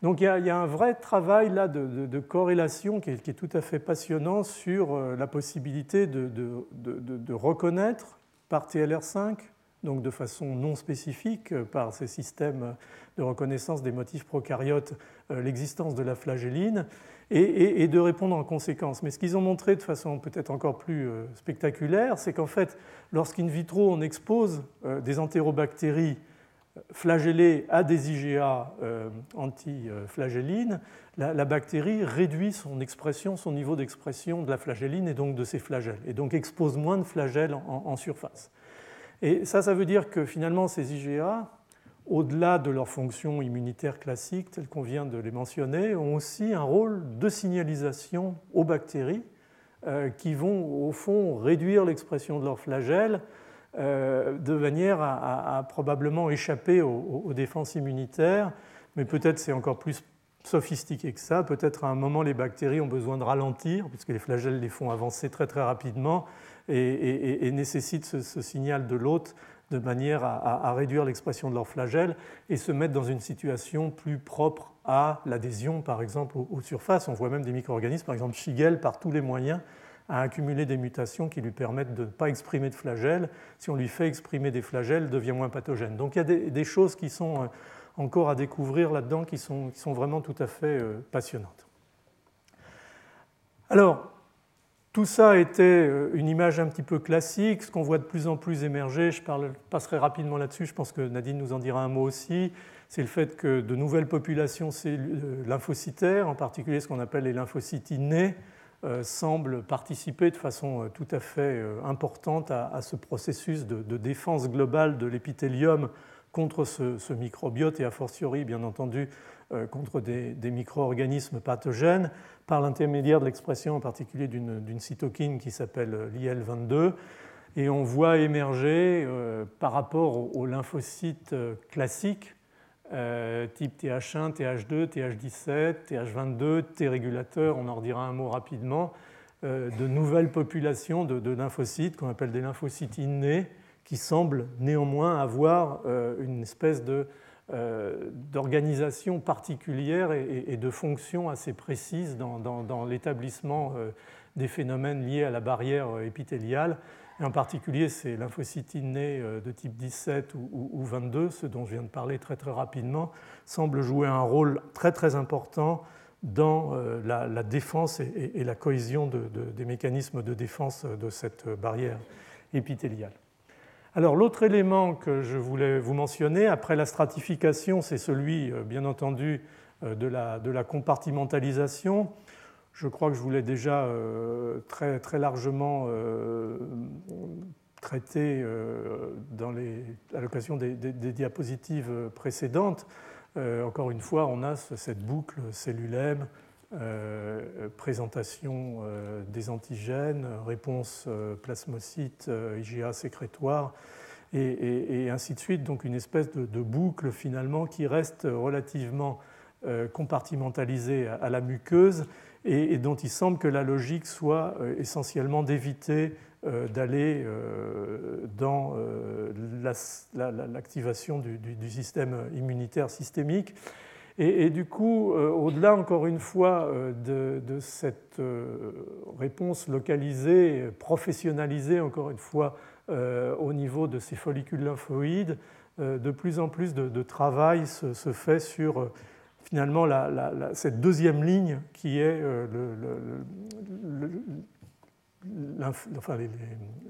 Donc il y, a, un vrai travail là de, corrélation qui est, tout à fait passionnant sur la possibilité de reconnaître par TLR5, donc de façon non spécifique euh, par ces systèmes de reconnaissance des motifs prokaryotes, euh, l'existence de la flagelline, et, de répondre en conséquence. Mais ce qu'ils ont montré de façon peut-être encore plus euh, spectaculaire, c'est qu'en fait, lorsqu'in vitro on expose des entérobactéries flagellées à des IgA anti-flagellines, la, bactérie réduit son expression, son niveau d'expression de la flagelline et donc de ses flagelles, et donc expose moins de flagelles en, surface. Et ça, ça veut dire que finalement, ces IgA, au-delà de leur fonction immunitaire classique, telle qu'on vient de les mentionner, ont aussi un rôle de signalisation aux bactéries euh, qui vont, au fond, réduire l'expression de leurs flagelles euh, de manière à, probablement échapper aux, aux défenses immunitaires, mais peut-être c'est encore plus sophistiqué que ça. Peut-être à un moment, les bactéries ont besoin de ralentir, puisque les flagelles les font avancer très très rapidement et, nécessitent ce, signal de l'hôte de manière à, réduire l'expression de leurs flagelles et se mettre dans une situation plus propre à l'adhésion, par exemple, aux, surfaces. On voit même des micro-organismes, par exemple Shigel, par tous les moyens, à accumuler des mutations qui lui permettent de ne pas exprimer de flagelles. Si on lui fait exprimer des flagelles, il devient moins pathogène. Donc il y a des choses qui sont euh, encore à découvrir là-dedans qui sont, vraiment tout à fait euh, passionnantes. Alors, tout ça était euh, une image un petit peu classique, ce qu'on voit de plus en plus émerger, je passerai rapidement là-dessus, je pense que Nadine nous en dira un mot aussi, c'est le fait que de nouvelles populations lymphocytaires, en particulier ce qu'on appelle les lymphocytes innés, semblent participer de façon tout à fait importante à, ce processus de défense globale de l'épithélium contre ce, microbiote et a fortiori, bien entendu, contre des, micro-organismes pathogènes par l'intermédiaire de l'expression en particulier d'une cytokine qui s'appelle l'IL-22. Et on voit émerger par rapport aux lymphocytes classiques euh, type TH1, TH2, TH17, TH22, T régulateur, on en redira un mot rapidement, euh, de nouvelles populations de, lymphocytes qu'on appelle des lymphocytes innés qui semblent néanmoins avoir euh, une espèce d'organisation particulière et, de fonction assez précise dans l'établissement des phénomènes liés à la barrière épithéliale et en particulier, ces lymphocytes innés euh, de type 17 ou, 22, ce dont je viens de parler très très rapidement, semblent jouer un rôle très très important dans euh, la, défense et, la cohésion des mécanismes de défense de cette barrière épithéliale. Alors l'autre élément que je voulais vous mentionner, après la stratification, c'est celui, euh, bien entendu, de la compartimentalisation. Je crois que je vous l'ai déjà euh, très, très largement euh, euh, à l'occasion des, diapositives précédentes. encore une fois, on a cette boucle cellulaire, présentation des antigènes, réponse plasmocyte, IgA sécrétoire, et, ainsi de suite. Donc une espèce de, boucle finalement qui reste relativement compartimentalisée à la muqueuse et, dont il semble que la logique soit euh, essentiellement d'éviter euh, d'aller euh, dans l'activation du, système immunitaire systémique. Et, du coup, au-delà, encore une fois, de, cette réponse localisée, professionnalisée, encore une fois, au niveau de ces follicules lymphoïdes, de plus en plus de, travail se, fait sur finalement cette deuxième ligne qui est euh,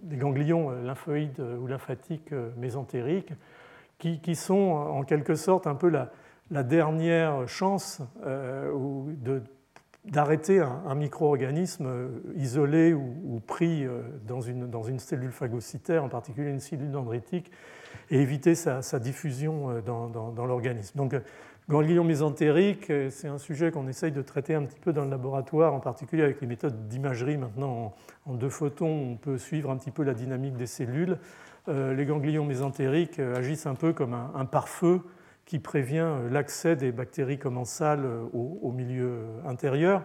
les, ganglions euh, lymphoïdes euh, ou lymphatiques mésentériques, qui, sont en quelque sorte un peu la, dernière chance d'arrêter un, micro-organisme isolé ou, pris dans une, dans une, cellule phagocytaire, en particulier une cellule dendritique, et éviter sa, diffusion dans, dans l'organisme. Donc Ganglion mésentérique, euh, c'est un sujet qu'on essaye de traiter un petit peu dans le laboratoire, en particulier avec les méthodes d'imagerie. Maintenant, en, deux photons, on peut suivre un petit peu la dynamique des cellules. Euh, les ganglions mésentériques euh, agissent un peu comme un, pare-feu qui prévient l'accès des bactéries commensales au, milieu intérieur.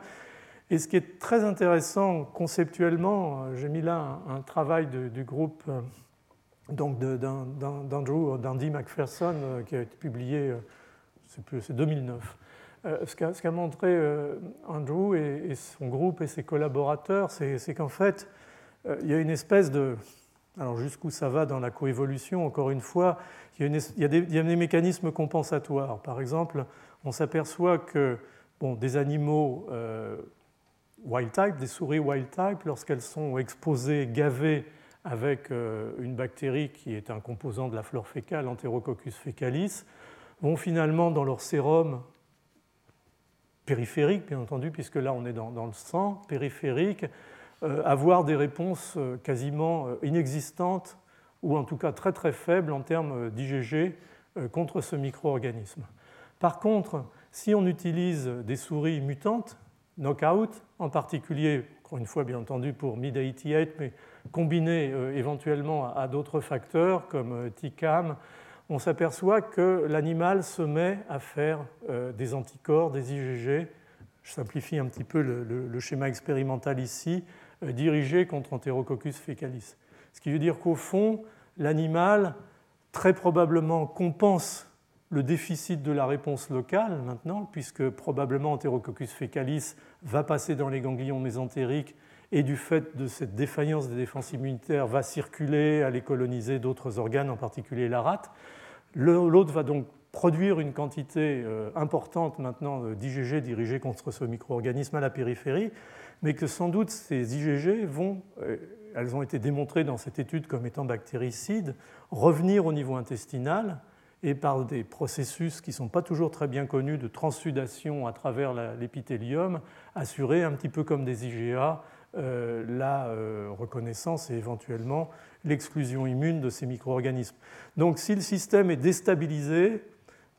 Et ce qui est très intéressant conceptuellement, j'ai mis là un, travail du groupe donc d'Andrew, d'Andy McPherson, qui a été publié c'est 2009. Euh, ce qu'a montré euh, Andrew et, son groupe et ses collaborateurs, c'est qu'en fait, euh, il y a une espèce de... Alors jusqu'où ça va dans la coévolution, encore une fois, il y a, des, mécanismes compensatoires. Par exemple, on s'aperçoit que bon, des animaux wild type, des souris wild type, lorsqu'elles sont exposées, gavées avec une bactérie qui est un composant de la flore fécale, Enterococcus fecalis, vont finalement dans leur sérum périphérique, bien entendu, puisque là on est dans, le sang périphérique, euh, avoir des réponses euh, quasiment euh, inexistantes ou en tout cas très très faibles en termes d'IgG contre ce micro-organisme. Par contre, si on utilise des souris mutantes, knockout, en particulier, encore une fois bien entendu pour MID88, mais combinées éventuellement à d'autres facteurs comme TICAM, on s'aperçoit que l'animal se met à faire euh, des anticorps, des IgG, je simplifie un petit peu le, schéma expérimental ici, euh, dirigés contre Enterococcus fecalis. Ce qui veut dire qu'au fond, l'animal très probablement compense le déficit de la réponse locale maintenant, puisque probablement Enterococcus fecalis va passer dans les ganglions mésentériques et du fait de cette défaillance des défenses immunitaires va circuler, aller coloniser d'autres organes, en particulier la rate. L'autre va donc produire une quantité euh, importante maintenant d'IgG dirigés contre ce micro-organisme à la périphérie, mais que sans doute ces IgG vont, euh, elles ont été démontrées dans cette étude comme étant bactéricides, revenir au niveau intestinal et par des processus qui ne sont pas toujours très bien connus de transsudation à travers l'épithélium, assurer un petit peu comme des IgA la reconnaissance et éventuellement l'exclusion immune de ces micro-organismes. Donc si le système est déstabilisé,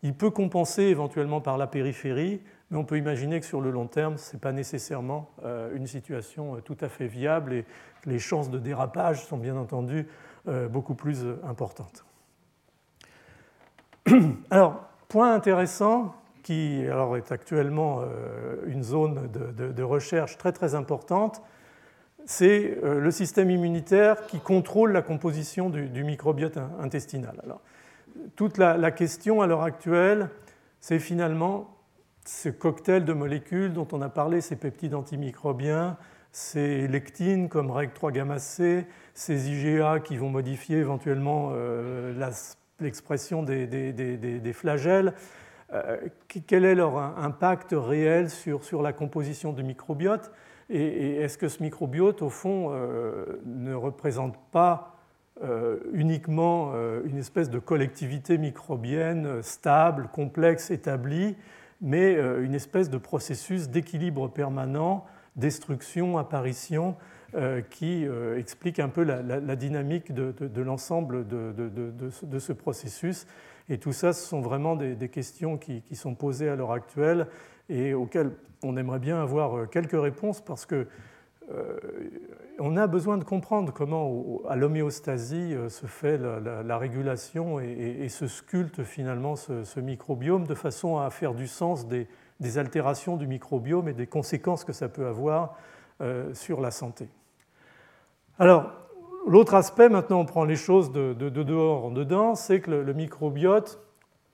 il peut compenser éventuellement par la périphérie, mais on peut imaginer que sur le long terme, ce n'est pas nécessairement euh, une situation euh, tout à fait viable et les chances de dérapage sont bien entendu euh, beaucoup plus importantes. <clears throat> Alors, point intéressant, qui alors, est actuellement une zone de, recherche très très importante, c'est le système immunitaire qui contrôle la composition du, microbiote intestinal. Toute la question à l'heure actuelle, c'est finalement ce cocktail de molécules dont on a parlé, ces peptides antimicrobiens, ces lectines comme REG3 gamma C, ces IgA qui vont modifier éventuellement euh, l'expression des, flagelles, euh, quel est leur impact réel sur, la composition du microbiote? Et, est-ce que ce microbiote, au fond, euh, ne représente pas uniquement une espèce de collectivité microbienne stable, complexe, établie, mais euh, une espèce de processus d'équilibre permanent, destruction, apparition, euh, qui euh, explique un peu la, dynamique de, l'ensemble de, ce processus. Et tout ça, ce sont vraiment des, questions qui, sont posées à l'heure actuelle et auxquelles on aimerait bien avoir quelques réponses parce que euh, on a besoin de comprendre comment, à l'homéostasie, euh, se fait la, régulation et, se sculpte finalement ce, microbiome de façon à faire du sens des, altérations du microbiome et des conséquences que ça peut avoir euh, sur la santé. Alors, l'autre aspect, maintenant on prend les choses de, dehors en dedans, c'est que le, microbiote,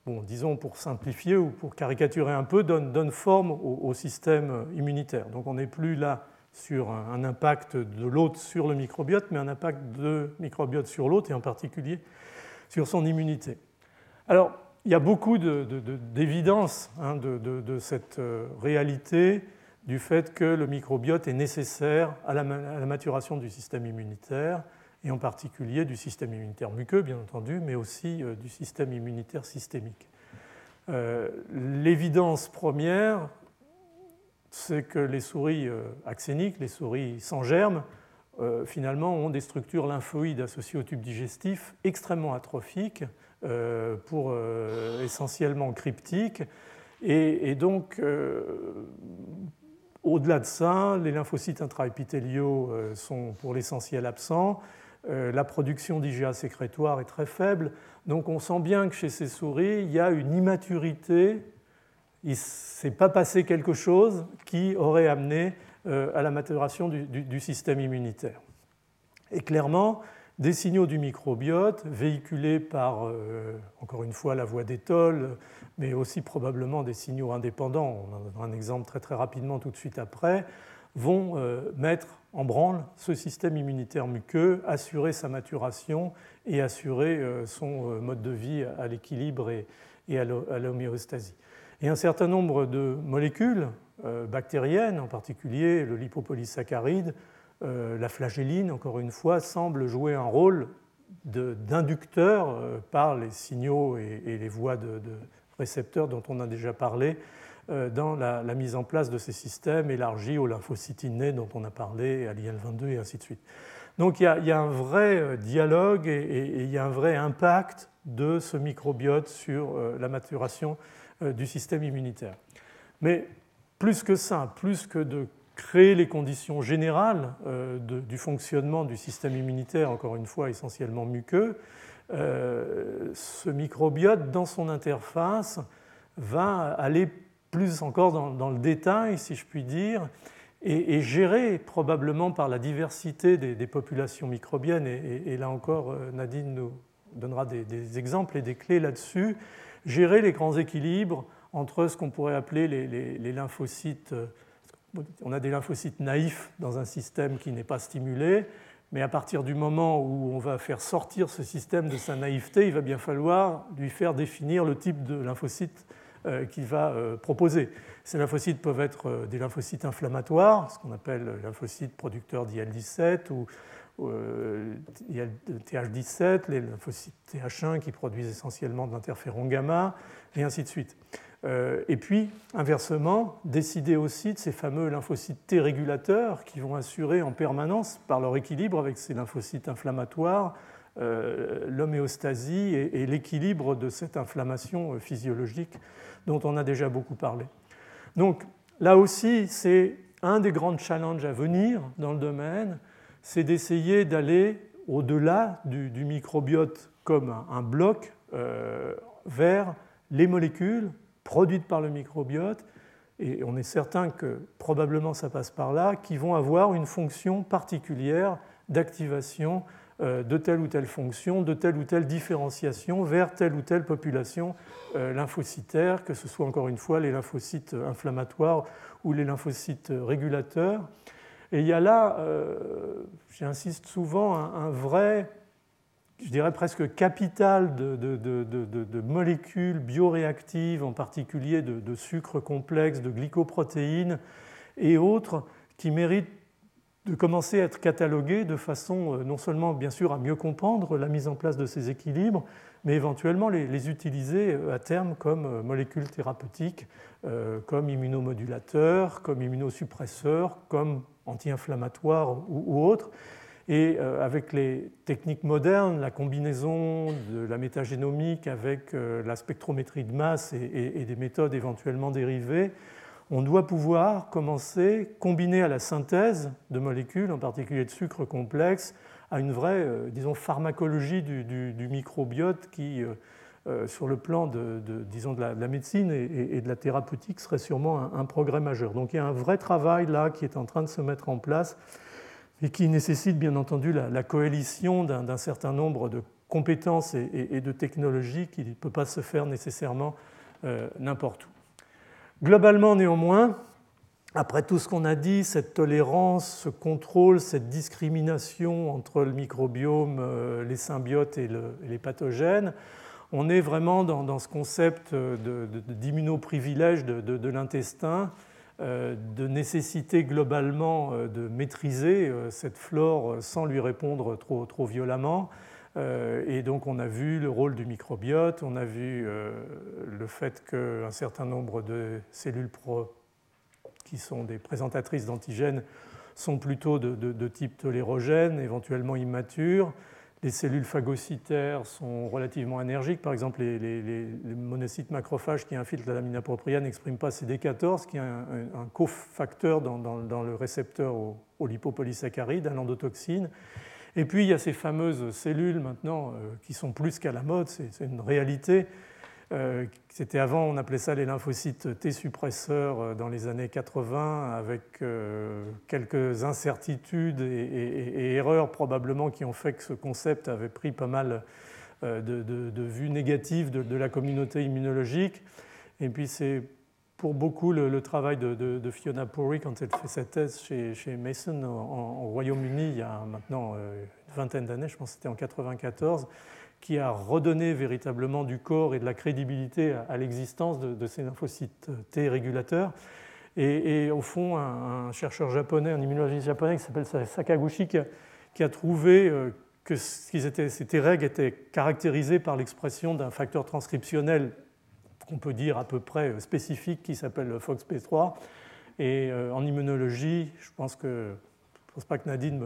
bon, disons pour simplifier ou pour caricaturer un peu, donne, forme au, système immunitaire. Donc on n'est plus là sur un impact de l'hôte sur le microbiote, mais un impact de microbiote sur l'hôte et en particulier sur son immunité. Alors, il y a beaucoup d'évidence hein, de, cette euh, réalité du fait que le microbiote est nécessaire à la, maturation du système immunitaire, et en particulier du système immunitaire muqueux, bien entendu, mais aussi euh, du système immunitaire systémique. Euh, l'évidence première, c'est que les souris euh, axéniques, les souris sans germes, finalement ont des structures lymphoïdes associées au tube digestif extrêmement atrophiques, pour essentiellement cryptiques. Et, donc, au-delà de ça, les lymphocytes intraépithéliaux sont pour l'essentiel absents. la production d'IgA sécrétoire est très faible. Donc on sent bien que chez ces souris, il y a une immaturité il ne s'est pas passé quelque chose qui aurait amené euh, à la maturation du, système immunitaire. Et clairement, des signaux du microbiote véhiculés par, euh, encore une fois, la voie d'étole, mais aussi probablement des signaux indépendants, on en donnera un exemple très très rapidement tout de suite après, vont euh, mettre en branle ce système immunitaire muqueux, assurer sa maturation et assurer son mode de vie à l'équilibre et à l'homéostasie. Et un certain nombre de molécules euh, bactériennes, en particulier le lipopolysaccharide, euh, la flagelline, encore une fois, semblent jouer un rôle d'inducteur euh, par les signaux et, les voies de, récepteurs dont on a déjà parlé dans la, mise en place de ces systèmes élargis aux lymphocytes innés dont on a parlé, à l'IL-22 et ainsi de suite. Donc il y, a, un vrai dialogue et, il y a un vrai impact de ce microbiote sur la maturation euh, du système immunitaire. Mais plus que ça, plus que de créer les conditions générales euh, du fonctionnement du système immunitaire, encore une fois essentiellement muqueux, euh, ce microbiote, dans son interface, va aller plus encore dans, le détail, si je puis dire, et, géré probablement par la diversité des, populations microbiennes, et, là encore Nadine nous donnera des exemples et des clés là-dessus, gérer les grands équilibres entre ce qu'on pourrait appeler les, lymphocytes. Euh, on a des lymphocytes naïfs dans un système qui n'est pas stimulé, mais à partir du moment où on va faire sortir ce système de sa naïveté, il va bien falloir lui faire définir le type de lymphocyte euh, qu'il va euh, proposer. Ces lymphocytes peuvent être des lymphocytes inflammatoires, ce qu'on appelle lymphocytes producteurs d'IL-17 ou euh, il y a le TH17, les lymphocytes TH1 qui produisent essentiellement de l'interféron gamma, et ainsi de suite. Et puis, inversement, décider aussi de ces fameux lymphocytes T régulateurs qui vont assurer en permanence, par leur équilibre avec ces lymphocytes inflammatoires, l'homéostasie et l'équilibre de cette inflammation physiologique dont on a déjà beaucoup parlé. Donc là aussi, c'est un des grands challenges à venir dans le domaine, c'est d'essayer d'aller au-delà du, microbiote comme un, bloc euh, vers les molécules produites par le microbiote, et on est certain que probablement ça passe par là, qui vont avoir une fonction particulière d'activation euh, de telle ou telle fonction, de telle ou telle différenciation vers telle ou telle population euh, lymphocytaire, que ce soit encore une fois les lymphocytes inflammatoires ou les lymphocytes régulateurs. Et il y a là, euh, j'insiste souvent, un, vrai, je dirais presque capital de, molécules bioréactives, en particulier de, sucres complexes, de glycoprotéines et autres, qui méritent de commencer à être cataloguées de façon euh, non seulement bien sûr à mieux comprendre la mise en place de ces équilibres, mais éventuellement les, utiliser euh, à terme comme euh, molécules thérapeutiques, comme immunomodulateurs, comme immunosuppresseurs, comme anti-inflammatoires ou, autres. Et avec les techniques modernes, la combinaison de la métagénomique avec la spectrométrie de masse et des méthodes éventuellement dérivées, on doit pouvoir commencer, combiner à la synthèse de molécules, en particulier de sucres complexes, à une vraie, euh, disons, pharmacologie du, microbiote qui, euh, euh, sur le plan de, disons, de, la, médecine et, de la thérapeutique, serait sûrement un, progrès majeur. Donc il y a un vrai travail là qui est en train de se mettre en place et qui nécessite bien entendu la, coalition d'un certain nombre de compétences et, de technologies qui ne peut pas se faire nécessairement n'importe où. Globalement, néanmoins, après tout ce qu'on a dit, cette tolérance, ce contrôle, cette discrimination entre le microbiome, euh, les symbiotes et, les pathogènes, on est vraiment dans, ce concept d'immunoprivilège de, l'intestin, euh, nécessité globalement euh, de maîtriser cette flore sans lui répondre trop violemment. Euh, et donc on a vu le rôle du microbiote, on a vu euh, le fait qu'un certain nombre de cellules pro, qui sont des présentatrices d'antigènes sont plutôt de, type tolérogène, éventuellement immatures. Les cellules phagocytaires sont relativement énergiques. Par exemple, les, monocytes macrophages qui infiltrent la lamina propria n'expriment pas CD14, qui est un, cofacteur dans, le récepteur au, au lipopolysaccharide, à l'endotoxine. Et puis il y a ces fameuses cellules maintenant euh, qui sont plus qu'à la mode, c'est une réalité. Euh, c'était avant, on appelait ça les lymphocytes T suppresseurs euh, dans les années 80, avec quelques incertitudes et, erreurs probablement qui ont fait que ce concept avait pris pas mal de, vues négatives de, la communauté immunologique. Et puis c'est pour beaucoup le, travail de, Fiona Puri quand elle fait sa thèse chez, Mason en, Royaume-Uni il y a maintenant euh, une vingtaine d'années, je pense que c'était en 1994, qui a redonné véritablement du corps et de la crédibilité à, l'existence de, ces lymphocytes T régulateurs. Et, au fond, un, chercheur japonais, un immunologiste japonais qui s'appelle Sakaguchi, qui a, trouvé euh, que ces T règles étaient caractérisés par l'expression d'un facteur transcriptionnel qu'on peut dire à peu près spécifique qui s'appelle FOXP3. Et euh, en immunologie, je pense que ne pense pas que Nadine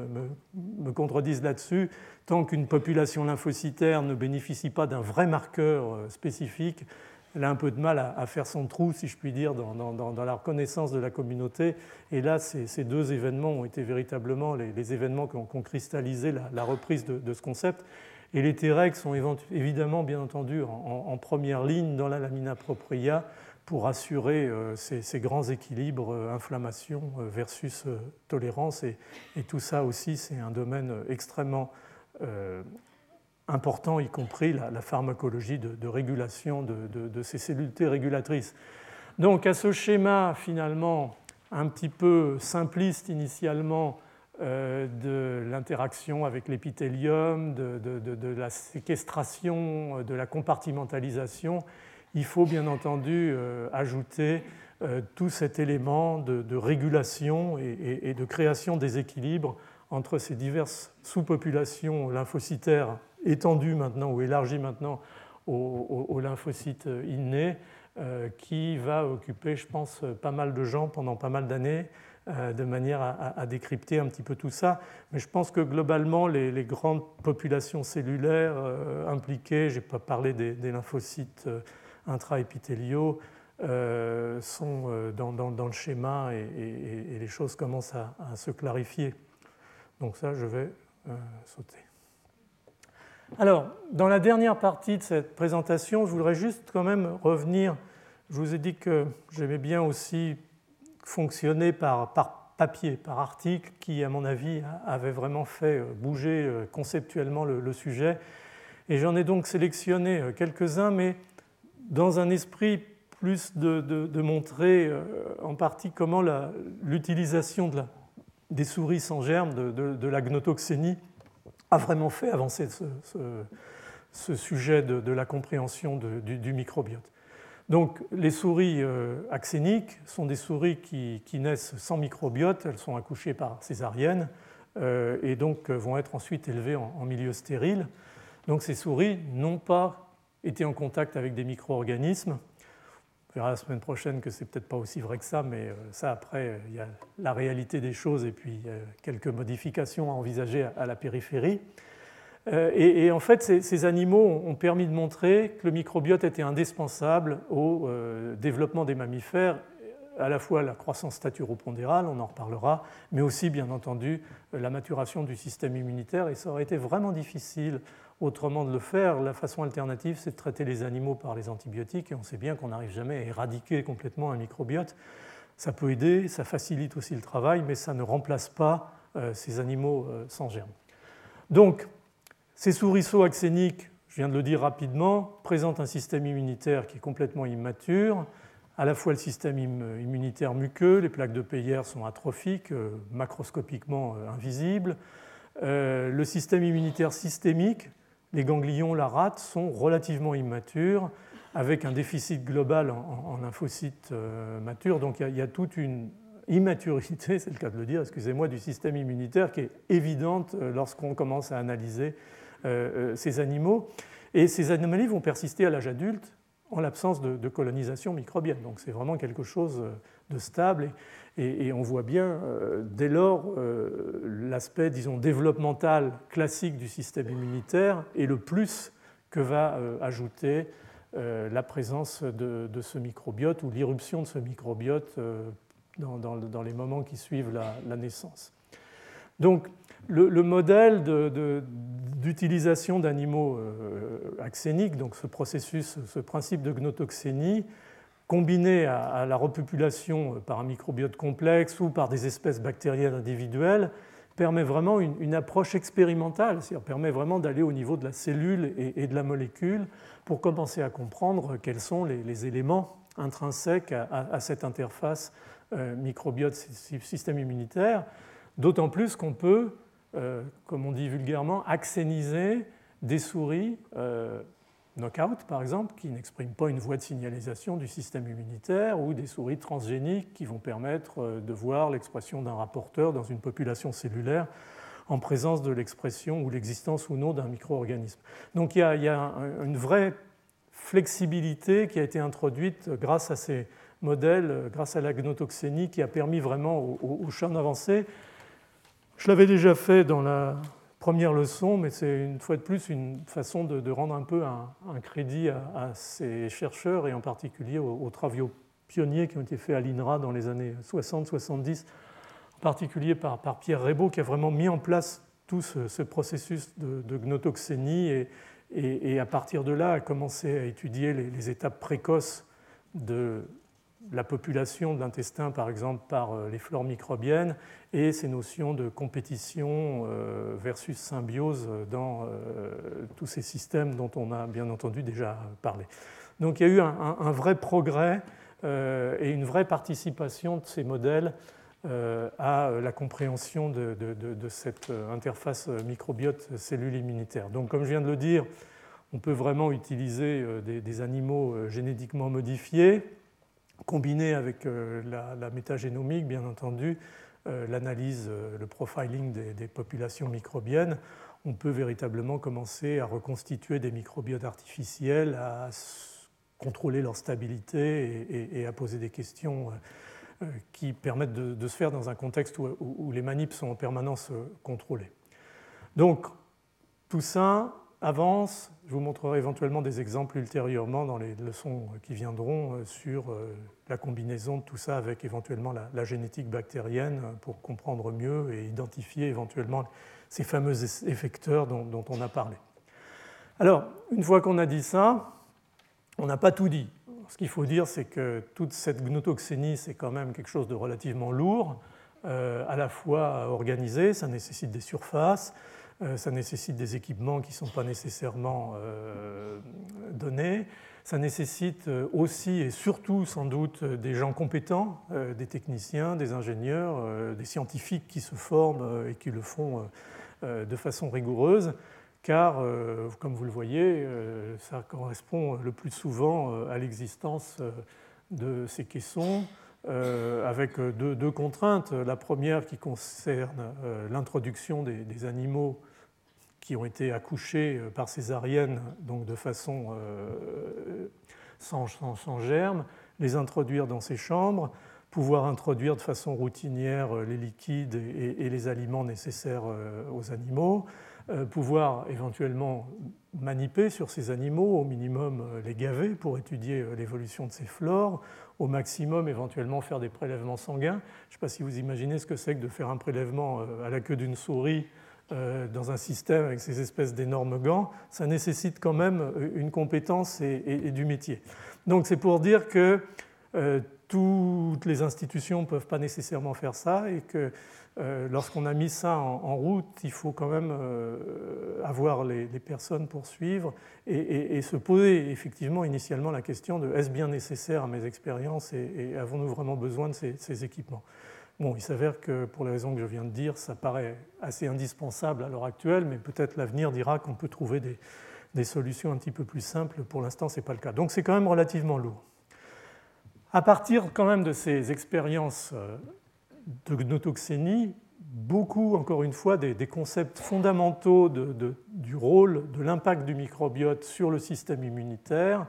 me, contredise là-dessus. Tant qu'une population lymphocytaire ne bénéficie pas d'un vrai marqueur euh, spécifique, elle a un peu de mal à, faire son trou, si je puis dire, dans, la reconnaissance de la communauté. Et là, ces, deux événements ont été véritablement les, événements qui ont, cristallisé la, reprise de, ce concept. Et les T-REX sont évidemment, bien entendu, en, première ligne dans la lamina propria pour assurer euh, ces, grands équilibres euh, inflammation euh, versus tolérance. Et, tout ça aussi, c'est un domaine extrêmement important, y compris la, pharmacologie de, régulation de, ces cellules T régulatrices. Donc à ce schéma finalement un petit peu simpliste initialement de l'interaction avec l'épithélium, de, la séquestration, de la compartimentalisation, il faut bien entendu euh, ajouter euh, tout cet élément de, régulation et, de création des équilibres entre ces diverses sous-populations lymphocytaires étendues maintenant ou élargies maintenant aux, lymphocytes innés qui va occuper, je pense, pas mal de gens pendant pas mal d'années, de manière à, décrypter un petit peu tout ça. Mais je pense que globalement, les, grandes populations cellulaires impliquées, je n'ai pas parlé des, lymphocytes intraépithéliaux, sont dans, le schéma et, les choses commencent à, se clarifier. Donc ça, je vais sauter. Alors, dans la dernière partie de cette présentation, je voudrais juste quand même revenir. Je vous ai dit que j'aimais bien aussi fonctionner par, papier, par article, qui, à mon avis, avait vraiment fait bouger euh, conceptuellement le, sujet. Et j'en ai donc sélectionné euh, quelques-uns, mais dans un esprit plus de, montrer euh, en partie comment l'utilisation des souris sans germes, de, la gnotoxénie, a vraiment fait avancer ce, sujet de, la compréhension du, microbiote. Donc les souris euh, axéniques sont des souris qui, naissent sans microbiote, elles sont accouchées par césarienne euh, et donc vont être ensuite élevées en, milieu stérile. Donc ces souris n'ont pas été en contact avec des micro-organismes. On verra la semaine prochaine que c'est peut-être pas aussi vrai que ça, mais ça après, il y a la réalité des choses et puis quelques modifications à envisager à la périphérie. Euh, et, en fait, ces, animaux ont permis de montrer que le microbiote était indispensable au euh, développement des mammifères, à la fois la croissance staturopondérale, on en reparlera, mais aussi, bien entendu, la maturation du système immunitaire. Et ça aurait été vraiment difficile autrement de le faire. La façon alternative, c'est de traiter les animaux par les antibiotiques, et on sait bien qu'on n'arrive jamais à éradiquer complètement un microbiote. Ça peut aider, ça facilite aussi le travail, mais ça ne remplace pas euh, ces animaux sans germes. Donc, ces souriceaux axéniques, je viens de le dire rapidement, présentent un système immunitaire qui est complètement immature. À la fois le système immunitaire muqueux, les plaques de Peyer sont atrophiques, euh, macroscopiquement euh, invisibles. Euh, le système immunitaire systémique, les ganglions, la rate, sont relativement immatures, avec un déficit global en, lymphocytes matures. Donc il y, a, toute une immaturité, <laughs> c'est le cas de le dire, excusez-moi, du système immunitaire qui est évidente lorsqu'on commence à analyser ces animaux. Et ces anomalies vont persister à l'âge adulte en l'absence de, colonisation microbienne. Donc c'est vraiment quelque chose de stable. Et, on voit bien euh, dès lors l'aspect, disons, développemental classique du système immunitaire et le plus que va ajouter la présence de, ce microbiote ou l'irruption de ce microbiote dans, les moments qui suivent la, la naissance. Donc le, modèle d'utilisation d'animaux euh, axéniques, donc ce processus, ce principe de gnotoxénie, combiné à, la repopulation par un microbiote complexe ou par des espèces bactériennes individuelles, permet vraiment une, approche expérimentale, c'est-à-dire permet vraiment d'aller au niveau de la cellule et, de la molécule pour commencer à comprendre quels sont les, éléments intrinsèques à, cette interface euh, microbiote-système immunitaire, d'autant plus qu'on peut euh, comme on dit vulgairement, axéniser des souris euh, knockout, par exemple, qui n'expriment pas une voie de signalisation du système immunitaire, ou des souris transgéniques qui vont permettre euh, de voir l'expression d'un rapporteur dans une population cellulaire en présence de l'expression ou l'existence ou non d'un micro-organisme. Donc il y, a, une vraie flexibilité qui a été introduite grâce à ces modèles, grâce à la gnotoxénie, qui a permis vraiment aux champs d'avancer je l'avais déjà fait dans la première leçon, mais c'est une fois de plus une façon de, rendre un peu un, crédit à, ces chercheurs et en particulier aux, travaux pionniers qui ont été faits à l'INRA dans les années 60-70, en particulier par, Pierre Rebaud qui a vraiment mis en place tout ce, processus de, gnotoxénie et, à partir de là a commencé à étudier les étapes précoces de la population de l'intestin, par exemple, par euh, les flores microbiennes et ces notions de compétition euh, versus symbiose dans euh, tous ces systèmes dont on a bien entendu déjà parlé. Donc il y a eu un, vrai progrès et une vraie participation de ces modèles à la compréhension de, cette interface microbiote cellule immunitaire. Donc comme je viens de le dire, on peut vraiment utiliser des animaux génétiquement modifiés combiné avec euh, la, métagénomique, bien entendu, euh, l'analyse, euh, le profiling des, populations microbiennes, on peut véritablement commencer à reconstituer des microbiotes artificiels, à contrôler leur stabilité et, à poser des questions qui permettent de, se faire dans un contexte où, les manips sont en permanence contrôlées. Donc, tout ça avance. Je vous montrerai éventuellement des exemples ultérieurement dans les leçons qui viendront sur la combinaison de tout ça avec éventuellement la, génétique bactérienne pour comprendre mieux et identifier éventuellement ces fameux effecteurs dont on a parlé. Alors, une fois qu'on a dit ça, on n'a pas tout dit. Ce qu'il faut dire, c'est que toute cette gnotoxénie, c'est quand même quelque chose de relativement lourd, euh, à la fois organisé, ça nécessite des surfaces, euh, ça nécessite des équipements qui ne sont pas nécessairement euh, donnés, ça nécessite aussi et surtout sans doute des gens compétents, des techniciens, des ingénieurs, des scientifiques qui se forment et qui le font de façon rigoureuse. Car, euh, comme vous le voyez, euh, ça correspond le plus souvent euh, à l'existence de ces caissons, avec deux, contraintes. La première qui concerne l'introduction des, animaux qui ont été accouchés par césarienne, donc de façon sans, germe, les introduire dans ces chambres, pouvoir introduire de façon routinière les liquides et les aliments nécessaires aux animaux, euh, pouvoir éventuellement maniper sur ces animaux, au minimum euh, les gaver pour étudier euh, l'évolution de ces flores, au maximum éventuellement faire des prélèvements sanguins. Je ne sais pas si vous imaginez ce que c'est que de faire un prélèvement à la queue d'une souris dans un système avec ces espèces d'énormes gants, ça nécessite quand même une compétence et, du métier. Donc c'est pour dire que toutes les institutions ne peuvent pas nécessairement faire ça et que euh, lorsqu'on a mis ça en, route, il faut quand même euh, avoir les, personnes pour suivre et, se poser effectivement initialement la question de est-ce bien nécessaire à mes expériences et, avons-nous vraiment besoin de ces, équipements? Bon, il s'avère que pour les raisons que je viens de dire, ça paraît assez indispensable à l'heure actuelle, mais peut-être l'avenir dira qu'on peut trouver des, des, solutions un petit peu plus simples. Pour l'instant, ce n'est pas le cas. Donc c'est quand même relativement lourd. À partir quand même de ces expériences euh, de gnotoxénie, beaucoup, encore une fois, des, concepts fondamentaux du rôle, de l'impact du microbiote sur le système immunitaire,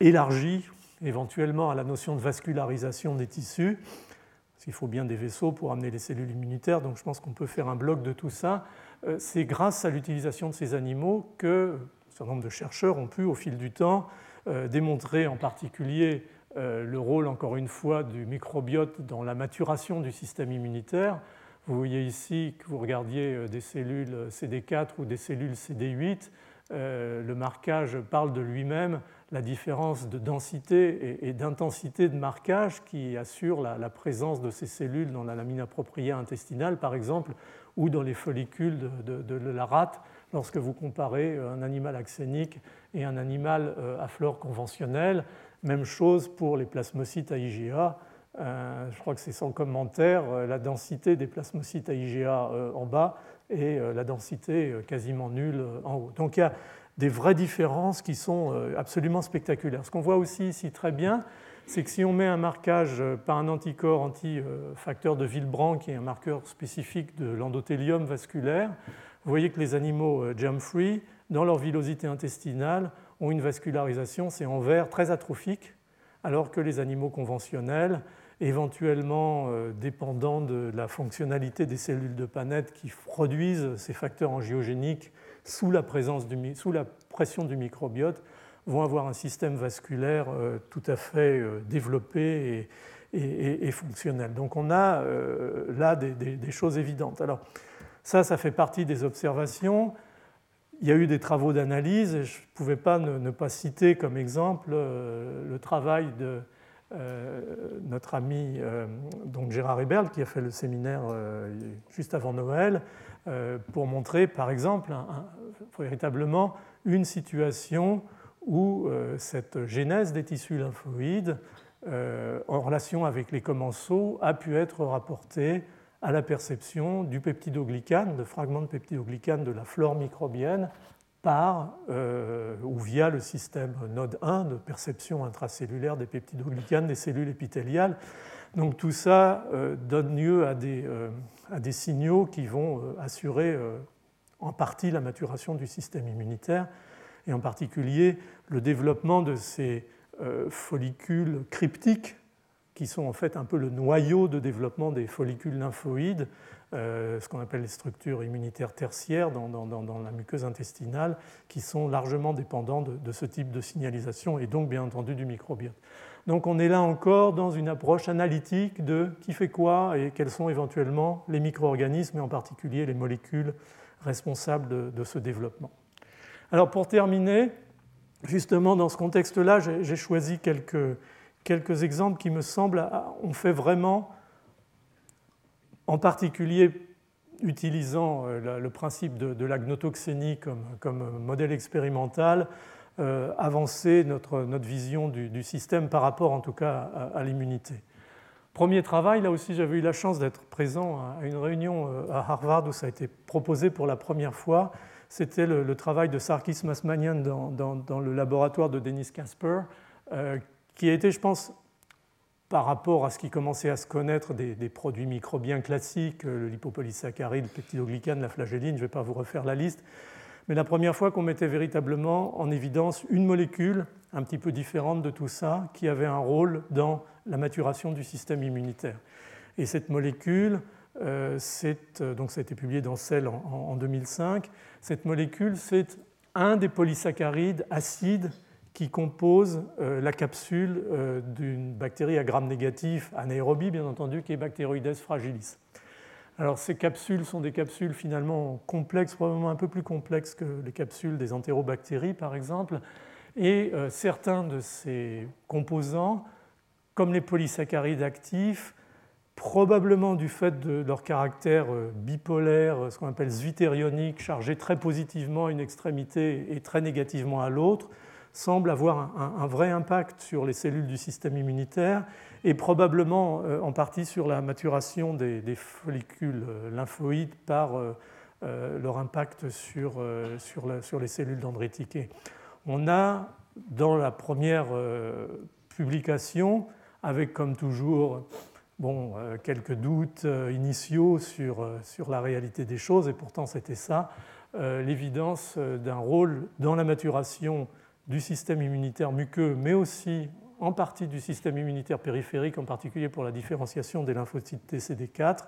élargis éventuellement à la notion de vascularisation des tissus, parce qu'il faut bien des vaisseaux pour amener les cellules immunitaires, donc je pense qu'on peut faire un bloc de tout ça. Euh, c'est grâce à l'utilisation de ces animaux que un certain nombre de chercheurs ont pu, au fil du temps, euh, démontrer en particulier le rôle, encore une fois, du microbiote dans la maturation du système immunitaire. Vous voyez ici que vous regardiez euh, des cellules CD4 ou des cellules CD8. Euh, le marquage parle de lui-même, la différence de densité et d'intensité de marquage qui assure la, présence de ces cellules dans la lamina propria intestinale, par exemple, ou dans les follicules de, la rate, lorsque vous comparez un animal axénique et un animal à flore conventionnelle. Même chose pour les plasmocytes à IgA. Euh, je crois que c'est sans commentaire, euh, la densité des plasmocytes à IgA euh, en bas et la densité quasiment nulle en haut. Donc il y a des vraies différences qui sont absolument spectaculaires. Ce qu'on voit aussi ici très bien, c'est que si on met un marquage par un anticorps anti-facteur de Villebrand, qui est un marqueur spécifique de l'endothélium vasculaire, vous voyez que les animaux germ-free, dans leur villosité intestinale, ont une vascularisation, c'est en vert, très atrophique, alors que les animaux conventionnels, éventuellement euh, dépendant de la fonctionnalité des cellules de Panette qui produisent ces facteurs angiogéniques sous la, présence pression du microbiote, vont avoir un système vasculaire euh, tout à fait euh, développé et, fonctionnel. Donc on a là des, des, choses évidentes. Alors ça, ça fait partie des observations il y a eu des travaux d'analyse, et je ne pouvais pas ne, pas citer comme exemple euh, le travail de euh, notre ami euh, donc Gérard Eberl, qui a fait le séminaire juste avant Noël, pour montrer par exemple véritablement une situation où cette genèse des tissus lymphoïdes en relation avec les commensaux a pu être rapportée à la perception du peptidoglycane, de fragments de peptidoglycane de la flore microbienne par euh, ou via le système node 1 de perception intracellulaire des peptidoglycanes des cellules épithéliales. Donc tout ça euh, donne lieu euh, à des, signaux qui vont assurer en partie la maturation du système immunitaire. et en particulier le développement de ces follicules cryptiques qui sont en fait un peu le noyau de développement des follicules lymphoïdes, euh, ce qu'on appelle les structures immunitaires tertiaires dans, la muqueuse intestinale, qui sont largement dépendants de, ce type de signalisation et donc bien entendu du microbiote. Donc on est là encore dans une approche analytique de qui fait quoi et quels sont éventuellement les micro-organismes et en particulier les molécules responsables de, de ce développement. Alors pour terminer, justement dans ce contexte-là, j'ai choisi quelques quelques exemples qui me semblent ont fait vraiment, en particulier utilisant euh, le principe de, la gnotoxénie comme, modèle expérimental, euh, avancer notre, vision du, système par rapport en tout cas à, l'immunité. Premier travail, là aussi j'avais eu la chance d'être présent à une réunion euh, à Harvard où ça a été proposé pour la première fois. C'était le, travail de Sarkis Masmanian dans, le laboratoire de Denis Casper, qui a été, je pense, par rapport à ce qui commençait à se connaître des, produits microbiens classiques, euh, le lipopolysaccharide, le peptidoglycane, la flagelline, je ne vais pas vous refaire la liste, mais la première fois qu'on mettait véritablement en évidence une molécule un petit peu différente de tout ça, qui avait un rôle dans la maturation du système immunitaire. Et cette molécule, euh, euh, donc ça a été publié dans Cell en, en 2005, cette molécule, c'est un des polysaccharides acides qui compose euh, la capsule euh, d'une bactérie à gram négatif anaérobie, bien entendu, qui est Bacteroides fragilis. Alors ces capsules sont des capsules finalement complexes, probablement un peu plus complexes que les capsules des entérobactéries par exemple, et euh, certains de ces composants, comme les polysaccharides actifs, probablement du fait de leur caractère bipolaire, ce qu'on appelle zwitterionique, chargé très positivement à une extrémité et très négativement à l'autre, semble avoir un, vrai impact sur les cellules du système immunitaire et probablement euh, en partie sur la maturation des, follicules euh, lymphoïdes par euh, leur impact sur, sur, les cellules dendritiques. On a, dans la première publication, avec comme toujours bon, quelques doutes initiaux sur, sur la réalité des choses, et pourtant c'était ça, l'évidence d'un rôle dans la maturation du système immunitaire muqueux, mais aussi en partie du système immunitaire périphérique, en particulier pour la différenciation des lymphocytes TCD4,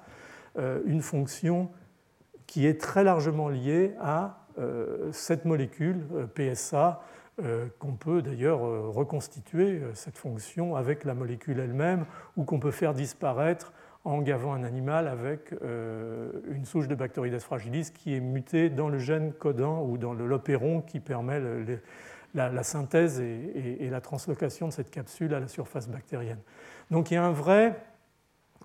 euh, une fonction qui est très largement liée à euh, cette molécule euh, PSA, qu'on peut d'ailleurs reconstituer, cette fonction, avec la molécule elle-même, ou qu'on peut faire disparaître en gavant un animal avec une souche de Bacteroides fragilis qui est mutée dans le gène codant ou dans lopéron qui permet la, synthèse et, la translocation de cette capsule à la surface bactérienne. Donc il y a un vrai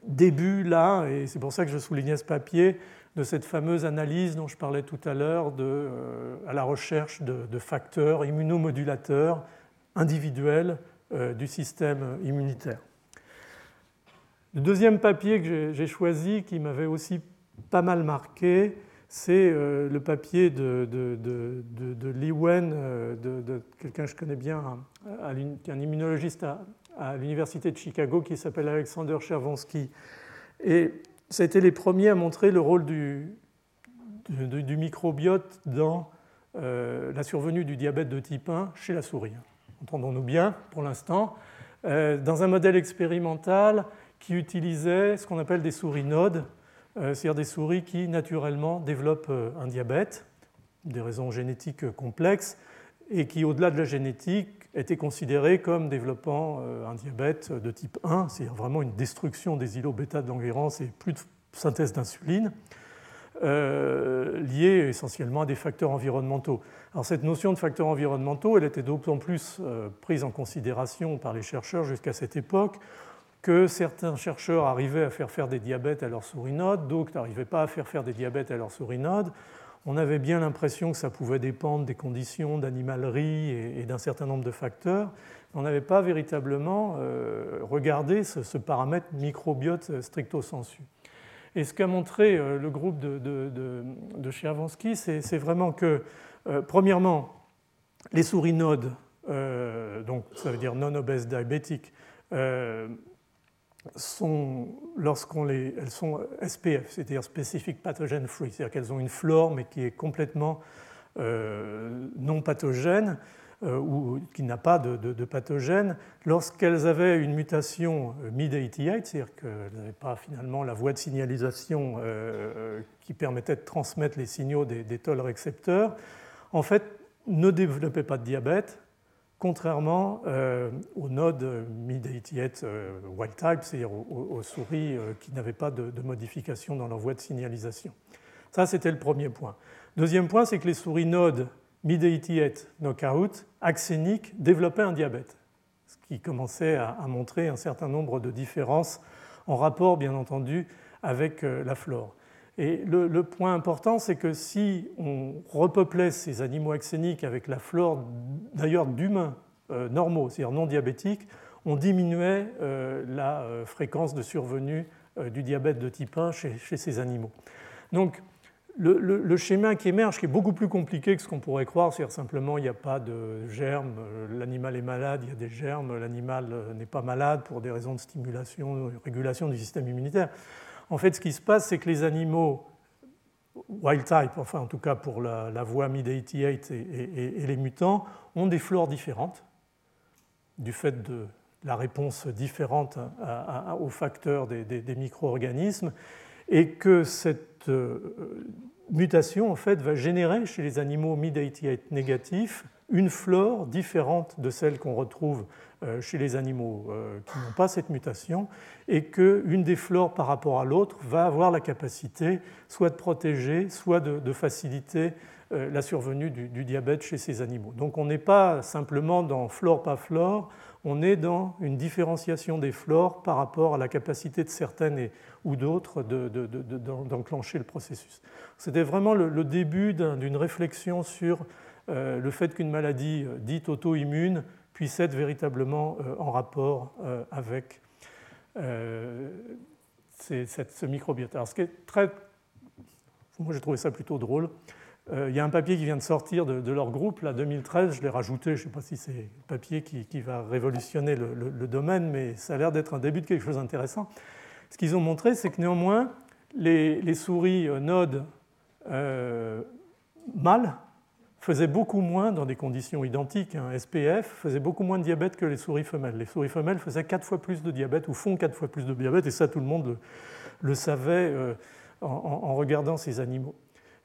début là, et c'est pour ça que je soulignais ce papier, de cette fameuse analyse dont je parlais tout à l'heure euh, à la recherche de, facteurs immunomodulateurs individuels euh, du système immunitaire. Le deuxième papier que j'ai choisi, qui m'avait aussi pas mal marqué, c'est euh, le papier de, de, Lee Wen, euh, de, quelqu'un que je connais bien, qui est un immunologiste à, l'université de Chicago, qui s'appelle Alexander Chervonsky. Et ça a été les premiers à montrer le rôle du, microbiote dans euh, la survenue du diabète de type 1 chez la souris. Entendons-nous bien pour l'instant. dans un modèle expérimental qui utilisait ce qu'on appelle des souris nodes, c'est-à-dire des souris qui naturellement développent euh, un diabète, des raisons génétiques complexes, et qui, au-delà de la génétique, étaient considérées comme développant euh, un diabète de type 1, c'est-à-dire vraiment une destruction des îlots bêta de et plus de synthèse d'insuline, liée essentiellement à des facteurs environnementaux. Alors cette notion de facteurs environnementaux, elle était d'autant plus prise en considération par les chercheurs jusqu'à cette époque que certains chercheurs arrivaient à faire faire des diabètes à leurs sourinodes, d'autres n'arrivaient pas à faire faire des diabètes à leurs sourinodes. On avait bien l'impression que ça pouvait dépendre des conditions d'animalerie et, d'un certain nombre de facteurs. On n'avait pas véritablement euh, regardé ce, paramètre microbiote stricto sensu. Et ce qu'a montré euh, le groupe de, de, c'est vraiment que, euh, premièrement, les sourinodes, donc ça veut dire non-obèse diabétique, les, elles sont SPF, c'est-à-dire Specific Pathogen Free, c'est-à-dire qu'elles ont une flore mais qui est complètement non pathogène ou qui n'a pas de, pathogène, lorsqu'elles avaient une mutation mid-88, c'est-à-dire qu'elles n'avaient pas finalement la voie de signalisation qui permettait de transmettre les signaux des, des récepteurs, en fait, ne développaient pas de diabète, contrairement euh, aux nodes mid-88 euh, wild type, c'est-à-dire aux, souris euh, qui n'avaient pas de, modification dans leur voie de signalisation. Ça, c'était le premier point. Deuxième point, c'est que les souris nodes mid-88 knockout axéniques développaient un diabète, ce qui commençait à, montrer un certain nombre de différences en rapport, bien entendu, avec la flore. Et le, point important, c'est que si on repeuplait ces animaux axéniques avec la flore d'ailleurs d'humains euh, normaux, c'est-à-dire non diabétiques, on diminuait euh, la euh, fréquence de survenue du diabète de type 1 chez, ces animaux. Donc le, schéma qui émerge, qui est beaucoup plus compliqué que ce qu'on pourrait croire, c'est-à-dire simplement il n'y a pas de germes, l'animal est malade, il y a des germes, l'animal n'est pas malade pour des raisons de stimulation, de régulation du système immunitaire. En fait, ce qui se passe, c'est que les animaux wild type, enfin en tout cas pour la, voie mid-88 et, les mutants, ont des flores différentes du fait de la réponse différente aux facteurs des, micro-organismes et que cette euh, mutation va générer chez les animaux mid-88 négatifs une flore différente de celle qu'on retrouve chez les animaux euh, qui n'ont pas cette mutation, et qu'une des flores par rapport à l'autre va avoir la capacité soit de protéger, soit de, faciliter euh, la survenue du, diabète chez ces animaux. Donc on n'est pas simplement dans flore pas flore, on est dans une différenciation des flores par rapport à la capacité de certaines ou d'autres d'enclencher le processus. C'était vraiment le, début d'une réflexion sur le fait qu'une maladie dite auto-immune puisse être véritablement euh, en rapport euh, avec euh, ce microbiote. Alors, ce qui est très. Moi, j'ai trouvé ça plutôt drôle. Il y a un papier qui vient de sortir de, leur groupe, là, 2013, je l'ai rajouté, je ne sais pas si c'est le papier qui, va révolutionner le, domaine, mais ça a l'air d'être un début de quelque chose d'intéressant. Ce qu'ils ont montré, c'est que néanmoins, les, souris nodes mâles faisait beaucoup moins, dans des conditions identiques, un SPF, faisait beaucoup moins de diabète que les souris femelles. Les souris femelles faisaient quatre fois plus de diabète ou font quatre fois plus de diabète, et ça tout le monde le, savait euh, en, regardant ces animaux.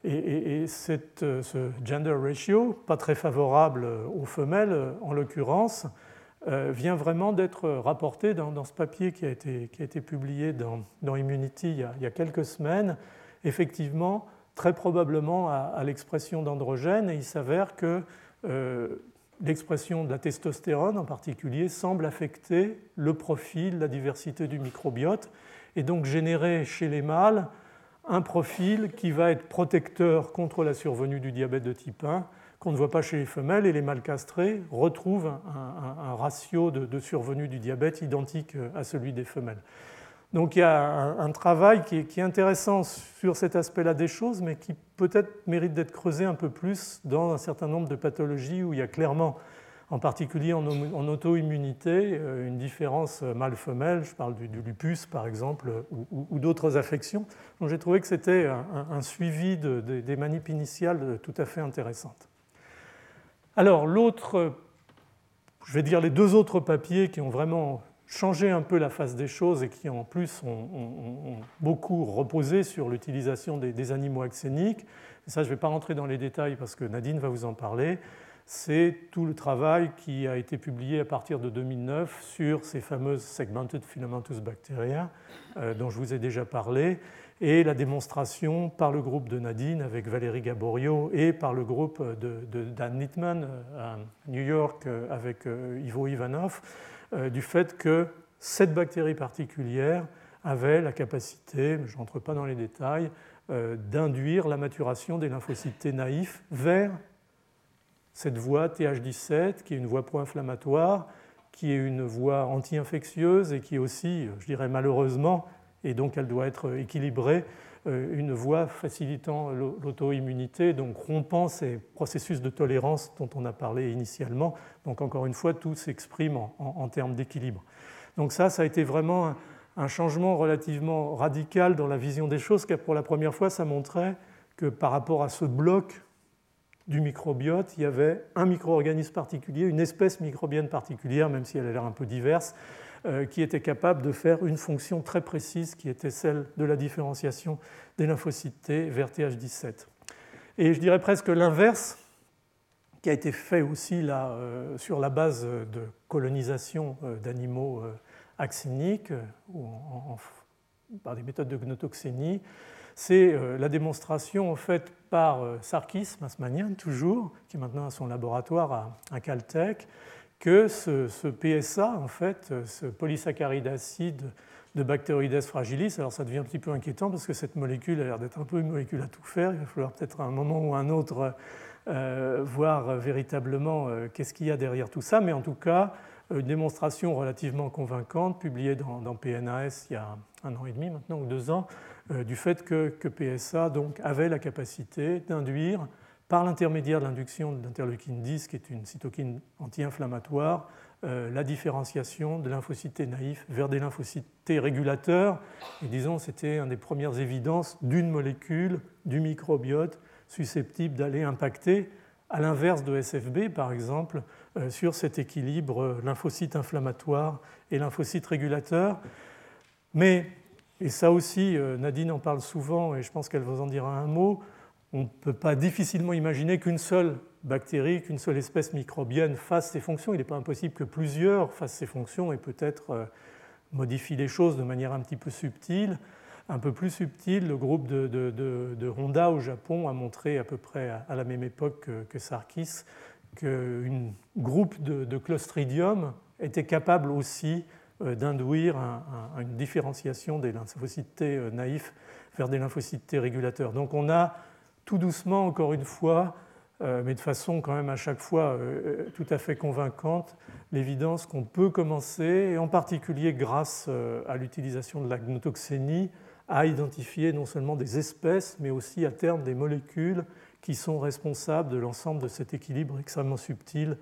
Et, euh, ce gender ratio, pas très favorable aux femelles en l'occurrence, euh, vient vraiment d'être rapporté dans, ce papier qui a été, qui a été publié dans, dans Immunity il y, a, il y, a, quelques semaines. Effectivement, très probablement à, l'expression d'androgènes, et il s'avère que euh, l'expression de la testostérone en particulier semble affecter le profil, la diversité du microbiote, et donc générer chez les mâles un profil qui va être protecteur contre la survenue du diabète de type 1, qu'on ne voit pas chez les femelles, et les mâles castrés retrouvent un, ratio de survenue du diabète identique à celui des femelles. Donc il y a un, travail qui est, intéressant sur cet aspect-là des choses, mais qui peut-être mérite d'être creusé un peu plus dans un certain nombre de pathologies où il y a clairement, en particulier en, auto-immunité, euh, une différence mâle-femelle. Je parle du, lupus, par exemple, ou, d'autres affections. Donc j'ai trouvé que c'était un, suivi des manips initiales tout à fait intéressantes. Alors l'autre, je vais dire les deux autres papiers qui ont vraiment changer un peu la face des choses et qui en plus ont, beaucoup reposé sur l'utilisation des, animaux axéniques. Ça, je ne vais pas rentrer dans les détails parce que Nadine va vous en parler. C'est tout le travail qui a été publié à partir de 2009 sur ces fameuses segmented filamentous bacteria euh, dont je vous ai déjà parlé et la démonstration par le groupe de Nadine avec Valérie Gaborio et par le groupe de, de Dan Nittman euh, à New York euh, avec Ivo Ivanov du fait que cette bactérie particulière avait la capacité, je n'entre pas dans les détails, euh, d'induire la maturation des lymphocytes T naïfs vers cette voie TH17, qui est une voie pro-inflammatoire, qui est une voie anti-infectieuse et qui est aussi, je dirais malheureusement, et donc elle doit être équilibrée, euh, une voie facilitant l'auto-immunité, donc rompant ces processus de tolérance dont on a parlé initialement. Donc encore une fois, tout s'exprime en, termes d'équilibre. Donc ça, ça a été vraiment un, changement relativement radical dans la vision des choses, car pour la première fois, ça montrait que par rapport à ce bloc du microbiote, il y avait un micro-organisme particulier, une espèce microbienne particulière, même si elle a l'air un peu diverse, euh, qui était capable de faire une fonction très précise qui était celle de la différenciation des lymphocytes T vers TH17. Et je dirais presque l'inverse, qui a été fait aussi là, euh, sur la base de colonisation euh, d'animaux axéniques ou par des méthodes de gnotoxénie, c'est la démonstration en fait par Sarkis Masmanian toujours, qui est maintenant à son laboratoire à Caltech, que ce, PSA, en fait, ce polysaccharide acide de Bacteroides fragilis, alors ça devient un petit peu inquiétant parce que cette molécule a l'air d'être un peu une molécule à tout faire. Il va falloir peut-être à un moment ou un autre euh, voir véritablement euh, qu'est-ce qu'il y a derrière tout ça. Mais en tout cas, une démonstration relativement convaincante publiée dans, PNAS il y a un an et demi maintenant, ou deux ans, euh, du fait que, que, PSA donc, avait la capacité d'induire par l'intermédiaire de l'induction de l'interleukine 10, qui est une cytokine anti-inflammatoire, euh, la différenciation de lymphocytes naïfs vers des lymphocytes régulateurs. Et disons, c'était une des premières évidences d'une molécule du microbiote susceptible d'aller impacter, à l'inverse de SFB par exemple, euh, sur cet équilibre lymphocyte inflammatoire et lymphocyte régulateur. Mais, et ça aussi, euh, Nadine en parle souvent, et je pense qu'elle vous en dira un mot, on ne peut pas difficilement imaginer qu'une seule bactérie, qu'une seule espèce microbienne fasse ces fonctions. Il n'est pas impossible que plusieurs fassent ces fonctions et peut-être euh, modifient les choses de manière un petit peu subtile. Un peu plus subtile, le groupe de, Honda au Japon a montré à peu près à la même époque que, Sarkis qu'un groupe de, Clostridium était capable aussi euh, d'induire une différenciation des lymphocytes T euh, naïfs vers des lymphocytes T régulateurs. Donc on a tout doucement, encore une fois, euh, mais de façon quand même à chaque fois euh, tout à fait convaincante, l'évidence qu'on peut commencer, et en particulier grâce euh, à l'utilisation de la gnotoxénie, à identifier non seulement des espèces, mais aussi à terme des molécules qui sont responsables de l'ensemble de cet équilibre extrêmement subtil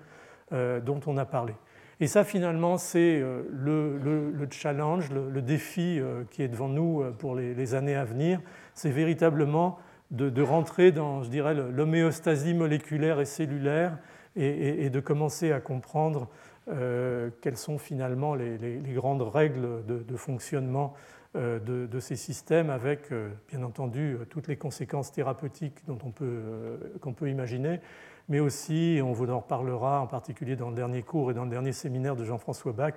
dont on a parlé. Et ça, finalement, c'est le, challenge, le, défi qui est devant nous pour les années à venir. C'est véritablement de, rentrer dans, je dirais, l'homéostasie moléculaire et cellulaire et, de commencer à comprendre euh, quelles sont finalement les, grandes règles de, fonctionnement euh, de, ces systèmes avec, euh, bien entendu, toutes les conséquences thérapeutiques dont on peut, qu'on peut imaginer, mais aussi, on vous en reparlera en particulier dans le dernier cours et dans le dernier séminaire de Jean-François Bach,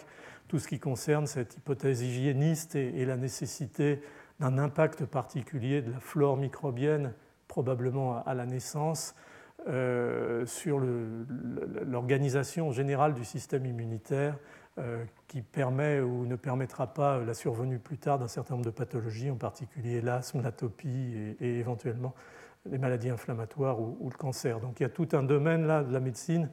tout ce qui concerne cette hypothèse hygiéniste et la nécessité d'un impact particulier de la flore microbienne, probablement à la naissance, euh, sur l'organisation générale du système immunitaire euh, qui permet ou ne permettra pas la survenue plus tard d'un certain nombre de pathologies, en particulier l'asthme, l'atopie et, éventuellement les maladies inflammatoires ou, ou, le cancer. Donc il y a tout un domaine là de la médecine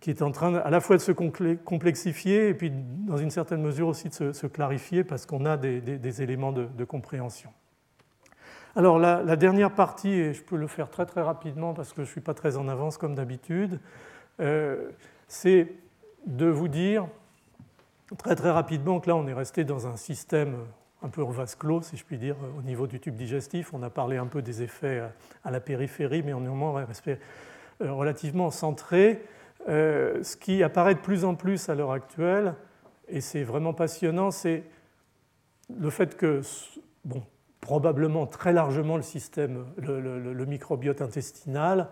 qui est en train à la fois de se complexifier et puis dans une certaine mesure aussi de se, clarifier parce qu'on a des, éléments de, compréhension. Alors la, dernière partie, et je peux le faire très très rapidement parce que je ne suis pas très en avance comme d'habitude, euh, c'est de vous dire très très rapidement que là on est resté dans un système un peu en vase clos, si je puis dire, au niveau du tube digestif. On a parlé un peu des effets à la périphérie, mais on est néanmoins resté euh, relativement centré. Euh, ce qui apparaît de plus en plus à l'heure actuelle, et c'est vraiment passionnant, c'est le fait que, bon, probablement très largement le système, le, microbiote intestinal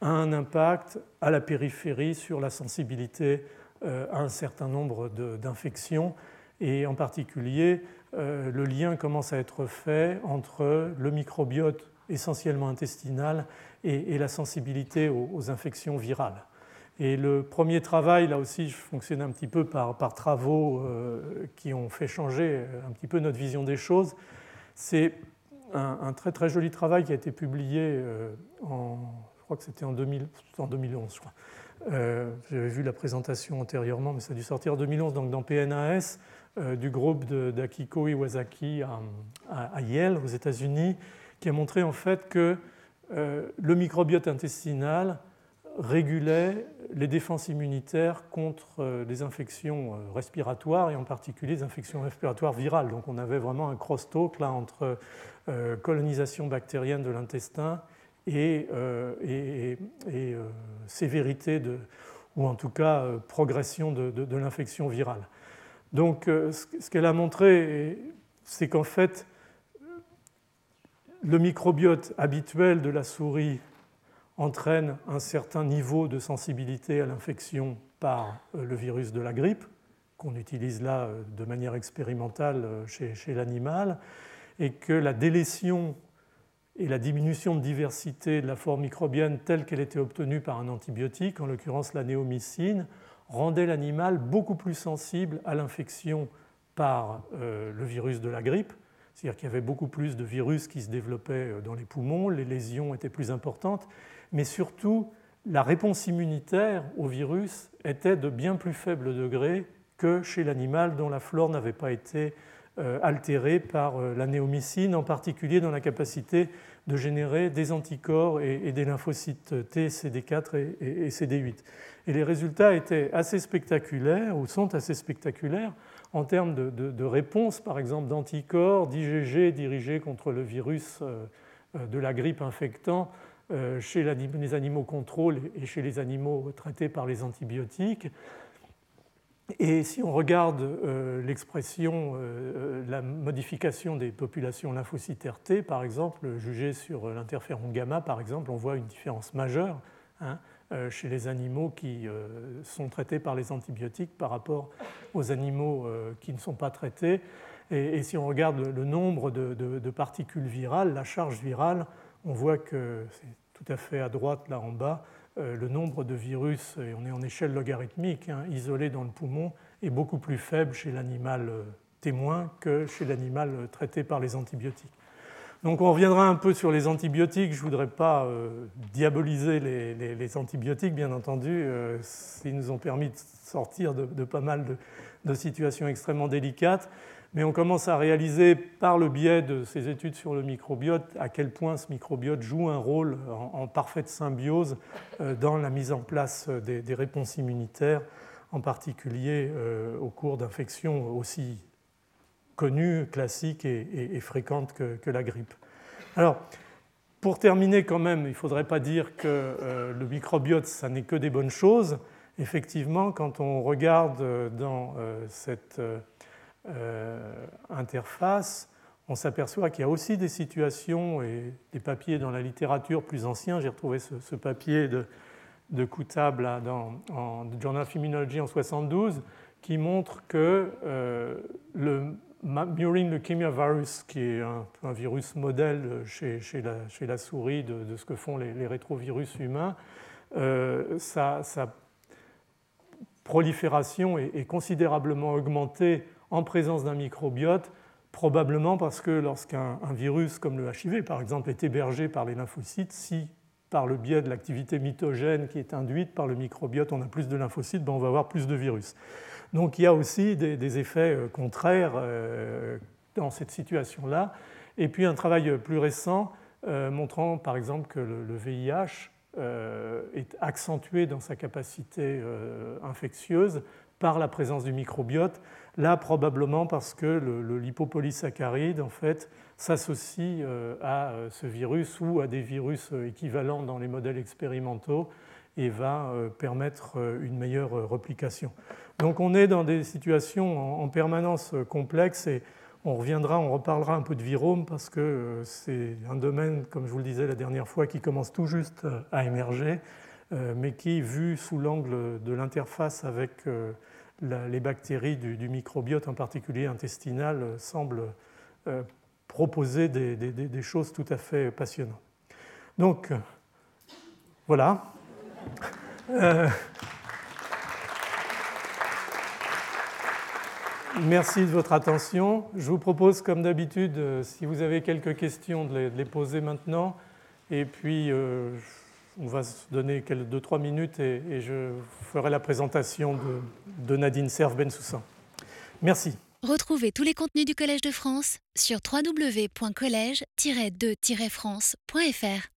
a un impact à la périphérie sur la sensibilité euh, à un certain nombre d'infections, et en particulier, euh, le lien commence à être fait entre le microbiote essentiellement intestinal et, la sensibilité aux infections virales. Et le premier travail, là aussi, je fonctionne un petit peu par, travaux euh, qui ont fait changer un petit peu notre vision des choses. C'est un, très très joli travail qui a été publié euh, en, je crois que c'était en, 2011, je crois. Euh, j'avais vu la présentation antérieurement, mais ça a dû sortir en 2011, donc dans PNAS, du groupe d'Akiko Iwasaki à, à, Yale, aux États-Unis, qui a montré en fait que le microbiote intestinal régulait les défenses immunitaires contre euh, les infections euh, respiratoires et en particulier les infections respiratoires virales. Donc on avait vraiment un crosstalk là entre euh, colonisation bactérienne de l'intestin et, sévérité de, ou en tout cas progression de, l'infection virale. Donc ce qu'elle a montré, c'est qu'en fait, le microbiote habituel de la souris entraîne un certain niveau de sensibilité à l'infection par le virus de la grippe, qu'on utilise là euh, de manière expérimentale euh, chez, l'animal, et que la délétion et la diminution de diversité de la forme microbienne telle qu'elle était obtenue par un antibiotique, en l'occurrence la néomycine, rendait l'animal beaucoup plus sensible à l'infection par euh, le virus de la grippe, c'est-à-dire qu'il y avait beaucoup plus de virus qui se développaient dans les poumons, les lésions étaient plus importantes, mais surtout la réponse immunitaire au virus était de bien plus faible degré que chez l'animal dont la flore n'avait pas été euh, altérée par euh, la néomycine, en particulier dans la capacité de générer des anticorps et des lymphocytes T, CD4 et CD8. Et les résultats étaient assez spectaculaires, ou sont assez spectaculaires, en termes de, réponse, par exemple, d'anticorps d'IgG dirigés contre le virus euh, de la grippe infectant chez les animaux contrôles et chez les animaux traités par les antibiotiques. Et si on regarde euh, l'expression, euh, la modification des populations lymphocytaires T, par exemple, jugée sur l'interféron gamma, par exemple, on voit une différence majeure hein, euh, chez les animaux qui sont traités par les antibiotiques par rapport aux animaux qui ne sont pas traités. Et, si on regarde le, nombre de, de, particules virales, la charge virale, on voit que tout à fait à droite là en bas, euh, le nombre de virus, et on est en échelle logarithmique, hein, isolés dans le poumon, est beaucoup plus faible chez l'animal euh, témoin que chez l'animal euh, traité par les antibiotiques. Donc on reviendra un peu sur les antibiotiques. Je ne voudrais pas diaboliser les, antibiotiques, bien entendu. ils nous ont permis de sortir de, pas mal de, situations extrêmement délicates mais on commence à réaliser par le biais de ces études sur le microbiote à quel point ce microbiote joue un rôle en, parfaite symbiose euh, dans la mise en place des, réponses immunitaires, en particulier euh, au cours d'infections aussi connues, classiques et, fréquentes que, la grippe. Alors, pour terminer quand même, il ne faudrait pas dire que euh, le microbiote, ça n'est que des bonnes choses. Effectivement, quand on regarde dans cette euh, interface, on s'aperçoit qu'il y a aussi des situations et des papiers dans la littérature plus anciens. J'ai retrouvé ce, papier de, de Koutable dans, en Journal of Immunology en 72 qui montre que euh, le murine leukemia virus, qui est un, virus modèle chez, la, souris de, ce que font les, rétrovirus humains, euh, sa, prolifération est, considérablement augmentée en présence d'un microbiote, probablement parce que lorsqu'un virus comme le HIV, par exemple, est hébergé par les lymphocytes, si par le biais de l'activité mitogène qui est induite par le microbiote, on a plus de lymphocytes, ben on va avoir plus de virus. Donc il y a aussi des, effets euh, contraires euh, dans cette situation-là. Et puis un travail plus récent euh, montrant par exemple que le, VIH est accentué dans sa capacité infectieuse par la présence du microbiote. Là, probablement parce que le, lipopolysaccharide, en fait, s'associe euh, à euh, ce virus ou à des virus euh, équivalents dans les modèles expérimentaux et va permettre une meilleure replication. Donc on est dans des situations en permanence complexes et on reviendra, on reparlera un peu de virome parce que c'est un domaine, comme je vous le disais la dernière fois, qui commence tout juste à émerger, mais qui, vu sous l'angle de l'interface avec les bactéries du, microbiote, en particulier intestinal, euh, semblent euh, proposer des, choses tout à fait passionnantes. Donc, voilà. Euh, merci de votre attention. Je vous propose, comme d'habitude, si vous avez quelques questions, de les, poser maintenant. Et puis, on va se donner 2-3 minutes et, je ferai la présentation de, Nadine Serve-Bensoussan. Merci. Retrouvez tous les contenus du Collège de France sur www.colège-2-france.fr.